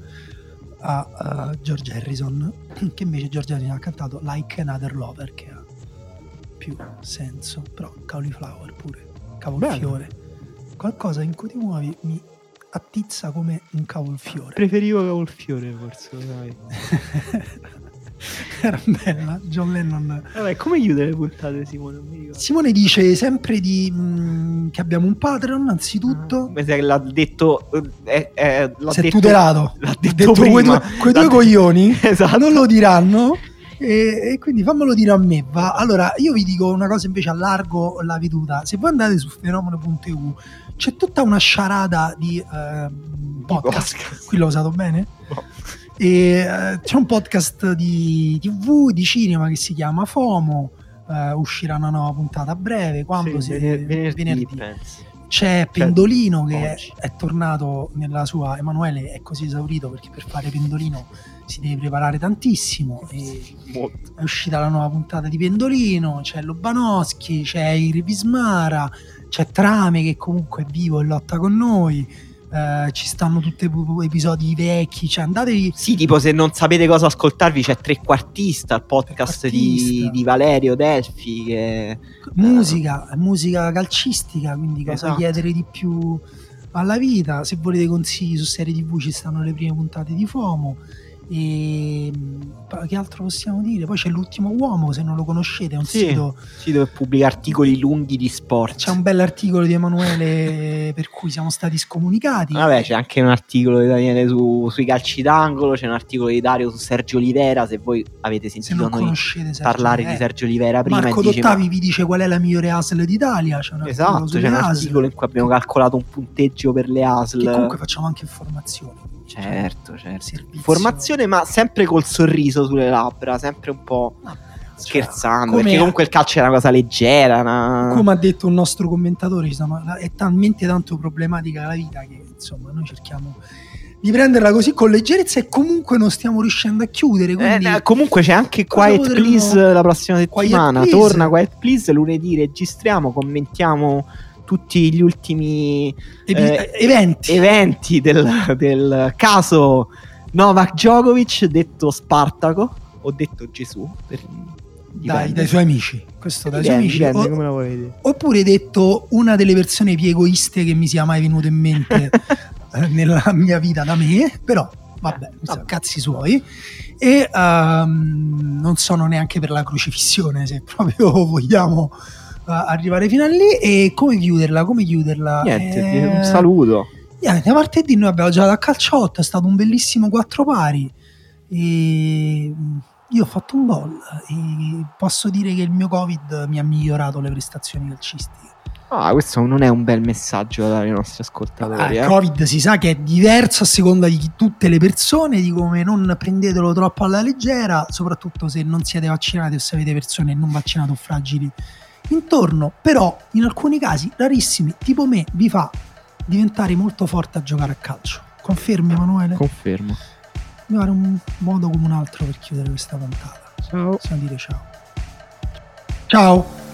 a eh, George Harrison, che invece George Harrison ha cantato Like Another Lover, che ha più senso, però cauliflower pure, cavolfiore. Qualcosa in cui ti muovi mi attizza come un cavolfiore. Preferivo Cavolfiore forse, dai. Era bella, John Lennon. Vabbè, come chiude le puntate Simone? Simone dice sempre di, mh, che abbiamo un Patreon, anzitutto. Che l'ha detto. eh, eh, l'ha si è detto, tutelato. L'ha Ha detto, detto prima. quei due, quei due coglioni Esatto. non lo diranno. E, e quindi fammelo dire a me. Va. Allora, io vi dico una cosa invece allargo la veduta. Se voi andate su fenomeno.eu c'è tutta una sciarada di ehm, podcast. podcast. Qui l'ho usato bene? No. E, eh, c'è un podcast di TV, di cinema che si chiama FOMO. eh, uscirà una nuova puntata a breve. Quando Sì, si- vener- venerdì, venerdì. penso. C'è Pendolino che è, oggi. è tornato nella sua. Emanuele è così esaurito perché per fare Pendolino si deve preparare tantissimo. È uscita la nuova puntata di Pendolino. C'è Lobanowski, c'è Iri Vismara, c'è Trame che comunque è vivo e lotta con noi. Eh, ci stanno tutti episodi vecchi. Cioè, andatevi. Sì, tipo se non sapete cosa ascoltarvi c'è Trequartista, il podcast di, Trequartista. di Valerio Delfi che musica, musica calcistica, quindi cosa Esatto. chiedere di più alla vita. Se volete consigli su serie TV ci stanno le prime puntate di FOMO. E che altro possiamo dire? Poi c'è l'ultimo uomo, se non lo conoscete, è un Sì. sito. sì, dove pubblica articoli lunghi di sport. C'è un bell'articolo di Emanuele per cui siamo stati scomunicati. Vabbè, c'è anche un articolo di Daniele su- sui calci d'angolo, c'è un articolo di Dario su Sergio Olivera, se voi avete se sentito noi parlare Olivera. di Sergio Olivera prima Marco Dottavi vi dice qual è la migliore ASL d'Italia. C'è Esatto, c'è un ASL, articolo in cui abbiamo calcolato un punteggio per le ASL. Che comunque facciamo anche informazioni. Certo, certo. Servizio. Informazione, ma sempre col sorriso sulle labbra, sempre un po' Vabbè, scherzando. come- perché comunque il calcio è una cosa leggera. una- come ha detto un nostro commentatore, sono- è talmente tanto problematica la vita che insomma noi cerchiamo di prenderla così con leggerezza e comunque non stiamo riuscendo a chiudere. Quindi Eh, comunque c'è anche Quiet potremmo- Please la prossima Quiet settimana. Please. Torna Quiet Please lunedì, registriamo, commentiamo tutti gli ultimi evi- eh, eventi. eventi del, del caso Novak Djokovic, detto Spartaco, o detto Gesù. Per, dai, dai suoi amici. Questo dai suoi Dipende, amici. dipende O- oppure detto una delle persone più egoiste che mi sia mai venuto in mente eh, nella mia vita da me, però vabbè, Vabbè. cazzi suoi. E ehm, non sono neanche per la crocifissione, se proprio vogliamo eh, arrivare fino a lì. E come chiuderla? Come chiuderla? Niente, Eh, un saluto. Niente, martedì noi abbiamo giocato a calciotto, è stato un bellissimo quattro pari. E io ho fatto un gol e posso dire che il mio Covid mi ha migliorato le prestazioni calcistiche. Ah, questo non è un bel messaggio da dare ai nostri Ah, ascoltatori. il eh. Covid si sa che è diverso a seconda di tutte le persone, di come non prendetelo troppo alla leggera, soprattutto se non siete vaccinati o se avete persone non vaccinate o fragili intorno. Però in alcuni casi rarissimi, tipo me, vi fa diventare molto forte a giocare a calcio. Confermi Emanuele? Confermo. Devo fare un modo come un altro per chiudere questa puntata. Ciao. Possiamo dire ciao. Ciao.